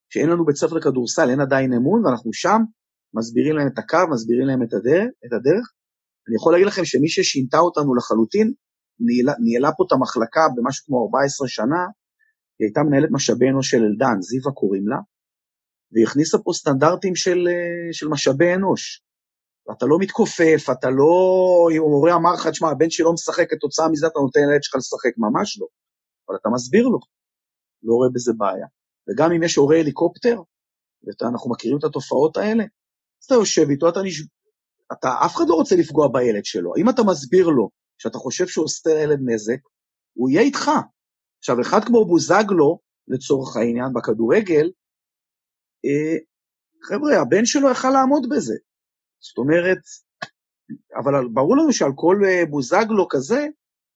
שאין לנו בית ספר לכדורסל, אין עדיין אמון, ואנחנו שם, מסבירים להם את הקו, מסבירים להם את הדרך, את הדרך. אני יכול להגיד לכם שמי ששינתה אותנו לחלוטין, ניהלה, ניהלה פה את המחלקה במשהו כמו 14 שנה, היא הייתה מנהלת משאבי אנוש של אלדן, זיווה קוראים לה, והיא הכניסה פה סטנדרטים של, אה, של משאבי אנוש. ואתה לא מתכופף, אתה לא... אם המורה אמר לך, תשמע, הבן שלי לא משחק, כתוצאה מזה אתה נותן לילד שלך לשחק, ממש לא. אבל אתה מסביר לו, לא רואה בזה בעיה. וגם אם יש הורה הליקופטר, ואנחנו מכירים את התופעות האלה, אז אתה יושב איתו, אתה נש... אתה, אף אחד לא רוצה לפגוע בילד שלו. אם אתה מסביר לו שאתה חושב שהוא עושה לילד נזק, הוא יהיה איתך. עכשיו, אחד כמו בוזגלו, לצורך העניין, בכדורגל, אה, חבר'ה, הבן שלו יכל לעמוד בזה. זאת אומרת, אבל ברור לנו שעל כל אה, בוזגלו כזה,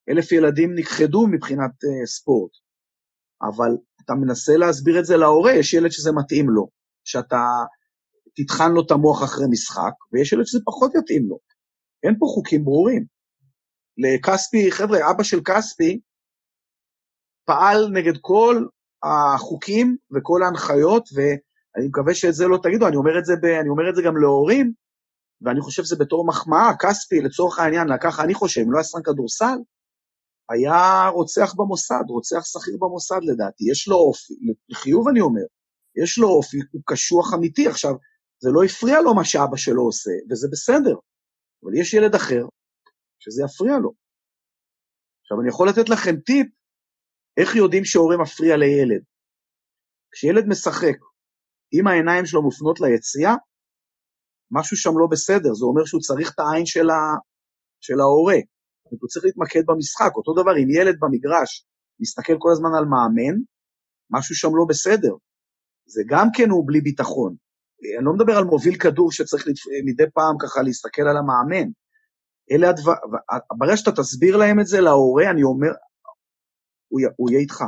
אלף ילדים נכחדו מבחינת uh, ספורט. אבל אתה מנסה להסביר את זה להורה, יש ילד שזה מתאים לו, שאתה תטחן לו את המוח אחרי משחק, ויש ילד שזה פחות יתאים לו. אין פה חוקים ברורים. לכספי, חבר'ה, אבא של כספי פעל נגד כל החוקים וכל ההנחיות, ואני מקווה שאת זה לא תגידו, אני אומר את זה, ב, אני אומר את זה גם להורים, ואני חושב שזה בתור מחמאה, כספי, לצורך העניין, ככה אני חושב, אם לא היה שחקן כדורסל, היה רוצח במוסד, רוצח שכיר במוסד לדעתי, יש לו אופי, לחיוב אני אומר, יש לו אופי, הוא קשוח אמיתי. עכשיו, זה לא הפריע לו מה שאבא שלו עושה, וזה בסדר, אבל יש ילד אחר שזה יפריע לו. עכשיו, אני יכול לתת לכם טיפ איך יודעים שהורה מפריע לילד. כשילד משחק, אם העיניים שלו מופנות ליציאה, משהו שם לא בסדר, זה אומר שהוא צריך את העין של, ה... של ההורה. הוא צריך להתמקד במשחק. אותו דבר, אם ילד במגרש מסתכל כל הזמן על מאמן, משהו שם לא בסדר. זה גם כן הוא בלי ביטחון. אני לא מדבר על מוביל כדור שצריך מדי פעם ככה להסתכל על המאמן. אלה הדבר... ברגע שאתה תסביר להם את זה להורה, אני אומר, הוא, י... הוא יהיה איתך.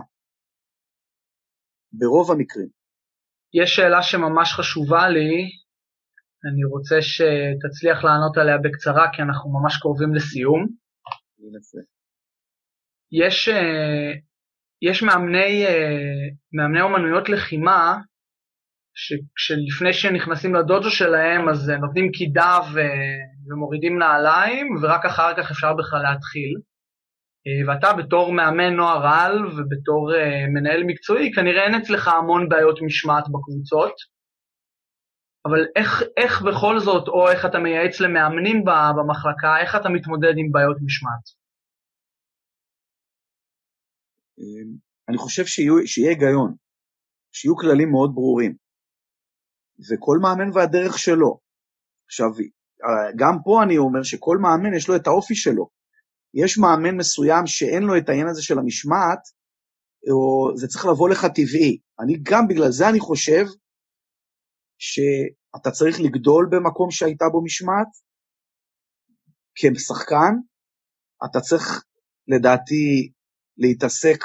ברוב המקרים. יש שאלה שממש חשובה לי, אני רוצה שתצליח לענות עליה בקצרה, כי אנחנו ממש קרובים לסיום. יש, אה, יש מאמני, אה, מאמני אומנויות לחימה, שלפני שנכנסים לדודו שלהם, אז נותנים קידה ו... ומורידים נעליים, ורק אחר כך אפשר בכלל להתחיל. אה, ואתה בתור מאמן נוער על ובתור מנהל מקצועי, כנראה אין אצלך המון בעיות משמעת בקבוצות. אבל איך, איך בכל זאת, או איך אתה מייעץ למאמנים במחלקה, איך אתה מתמודד עם בעיות משמעת? אמ, אני חושב שיהיו, שיהיה היגיון, שיהיו כללים מאוד ברורים, וכל מאמן והדרך שלו. עכשיו, גם פה אני אומר שכל מאמן יש לו את האופי שלו. יש מאמן מסוים שאין לו את העניין הזה של המשמעת, או זה צריך לבוא לך טבעי. אני גם בגלל זה אני חושב שאתה צריך לגדול במקום שהייתה בו משמעת, כשחקן, אתה צריך, לדעתי, להתעסק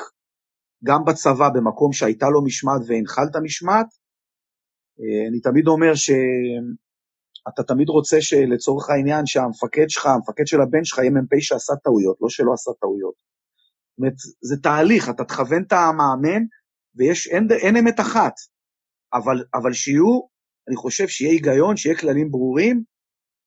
גם בצבא במקום שהייתה לו משמעת והנחלת משמעת. אה, אני תמיד אומר שאתה תמיד רוצה שלצורך העניין שהמפקד שלך, המפקד של הבן שלך יהיה מ"פ שעשה טעויות, לא שלא עשה טעויות. זאת אומרת, זה תהליך, אתה תכוון את המאמן, ואין אמת אחת, אבל, אבל שיהיו אני חושב שיהיה היגיון, שיהיה כללים ברורים,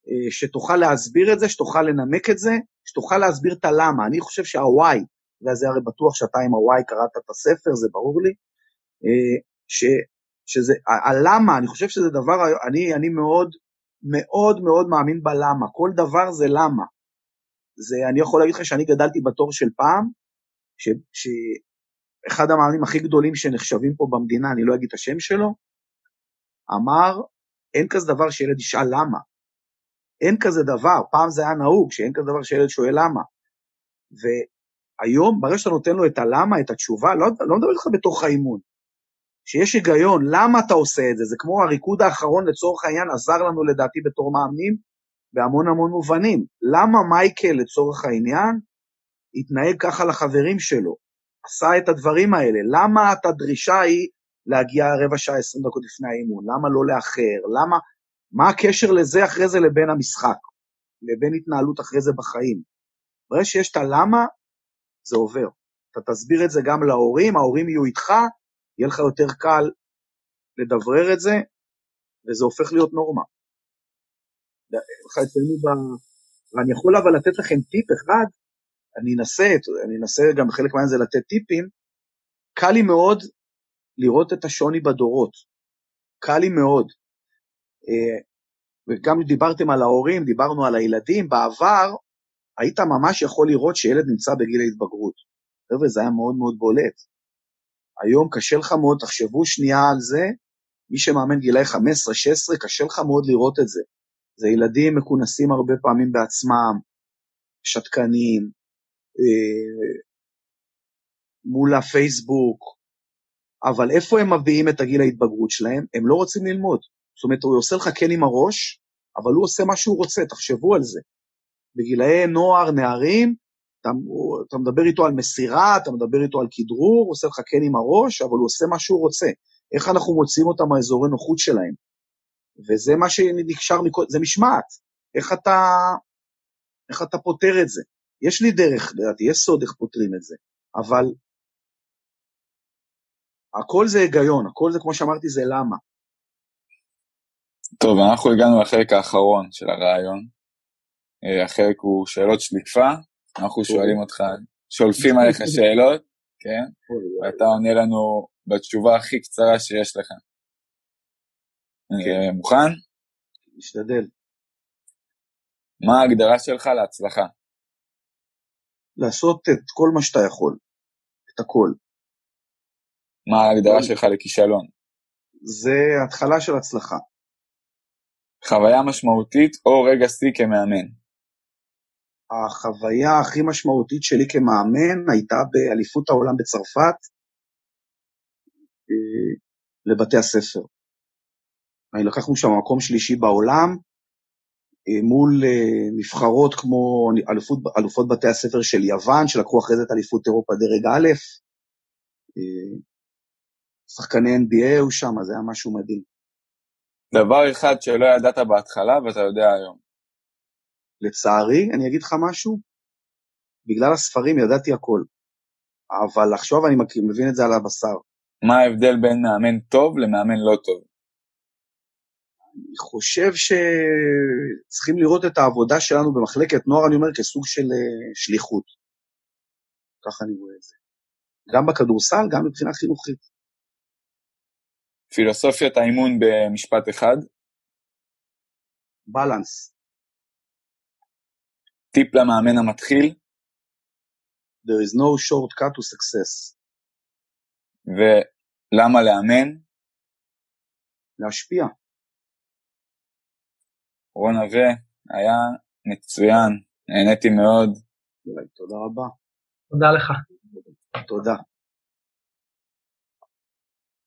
אה, שתוכל להסביר את זה, שתוכל לנמק את זה, שתוכל להסביר את הלמה. אני חושב שה-why, וזה הרי בטוח שאתה עם ה-why קראת את הספר, זה ברור לי, אה, ש, שזה, הלמה, אני חושב שזה דבר, אני, אני מאוד, מאוד מאוד מאמין בלמה. כל דבר זה למה. זה, אני יכול להגיד לך שאני גדלתי בתור של פעם, ש, שאחד המאמנים הכי גדולים שנחשבים פה במדינה, אני לא אגיד את השם שלו, אמר, אין כזה דבר שילד ישאל למה. אין כזה דבר, פעם זה היה נהוג, שאין כזה דבר שילד שואל למה. והיום, ברגע שאתה נותן לו את הלמה, את התשובה, לא, לא מדבר איתך בתוך האימון. שיש היגיון, למה אתה עושה את זה? זה כמו הריקוד האחרון לצורך העניין עזר לנו לדעתי בתור מאמנים בהמון המון מובנים. למה מייקל לצורך העניין התנהג ככה לחברים שלו? עשה את הדברים האלה. למה את הדרישה היא להגיע רבע שעה, עשרים דקות לפני האימון? למה לא לאחר? למה... מה הקשר לזה אחרי זה לבין המשחק? לבין התנהלות אחרי זה בחיים? ברגע שיש את הלמה, זה עובר. אתה תסביר את זה גם להורים, ההורים יהיו איתך, יהיה לך יותר קל לדברר את זה, וזה הופך להיות נורמה. אני יכול אבל לתת לכם טיפ אחד, אני אנסה, אני אנסה גם חלק מהעניין זה לתת טיפים, קל לי מאוד לראות את השוני בדורות. קל לי מאוד. אה, וגם דיברתם על ההורים, דיברנו על הילדים, בעבר היית ממש יכול לראות שילד נמצא בגיל ההתבגרות. חבר'ה, זה היה מאוד מאוד בולט. היום קשה לך מאוד, תחשבו שנייה על זה, מי שמאמן גילאי 15-16, קשה לך מאוד לראות את זה. זה ילדים מכונסים הרבה פעמים בעצמם, שתקנים, אה, מול הפייסבוק, אבל איפה הם מביאים את הגיל ההתבגרות שלהם? הם לא רוצים ללמוד. זאת אומרת, הוא עושה לך כן עם הראש, אבל הוא עושה מה שהוא רוצה, תחשבו על זה. בגילאי נוער, נערים, אתה, אתה מדבר איתו על מסירה, אתה מדבר איתו על כדרור, עושה לך כן עם הראש, אבל הוא עושה מה שהוא רוצה. איך אנחנו מוציאים אותם מהאזורי נוחות שלהם? וזה מה שנקשר, מכל, זה משמעת. איך אתה, איך אתה פותר את זה? יש לי דרך, לדעתי, יש סוד איך פותרים את זה, אבל הכל זה היגיון, הכל זה, כמו שאמרתי, זה למה. טוב, אנחנו הגענו לחלק האחרון של הרעיון. אה, החלק הוא שאלות שליפה, אנחנו שואלים אותך, שולפים עליך <laughs> שאלות, כן? ואתה עונה לנו בתשובה הכי קצרה שיש לך. כן. מוכן? משתדל. מה ההגדרה שלך להצלחה? לעשות את כל מה שאתה יכול, את הכל. מה ההגדרה שלך לכישלון? זה התחלה של הצלחה. חוויה משמעותית או רגע שיא כמאמן? החוויה הכי משמעותית שלי כמאמן הייתה באליפות העולם בצרפת אה, לבתי הספר. לקחנו שם מקום שלישי בעולם, אה, מול אה, נבחרות כמו אלופות, אלופות בתי הספר של יוון, שלקחו אחרי זה את אליפות אירופה דרג א', שחקני NBA היו שם, זה היה משהו מדהים. דבר אחד שלא ידעת בהתחלה ואתה יודע היום. לצערי, אני אגיד לך משהו, בגלל הספרים ידעתי הכל, אבל עכשיו אני מבין את זה על הבשר. מה ההבדל בין מאמן טוב למאמן לא טוב? אני חושב שצריכים לראות את העבודה שלנו במחלקת נוער, אני אומר, כסוג של אה, שליחות. ככה אני רואה את זה. גם בכדורסל, גם מבחינה חינוכית. פילוסופיית האימון במשפט אחד? בלנס. טיפ למאמן המתחיל? There is no shortcut to success. ולמה לאמן? להשפיע. רון נווה, היה מצוין, נהניתי מאוד. תודה רבה. תודה לך. תודה.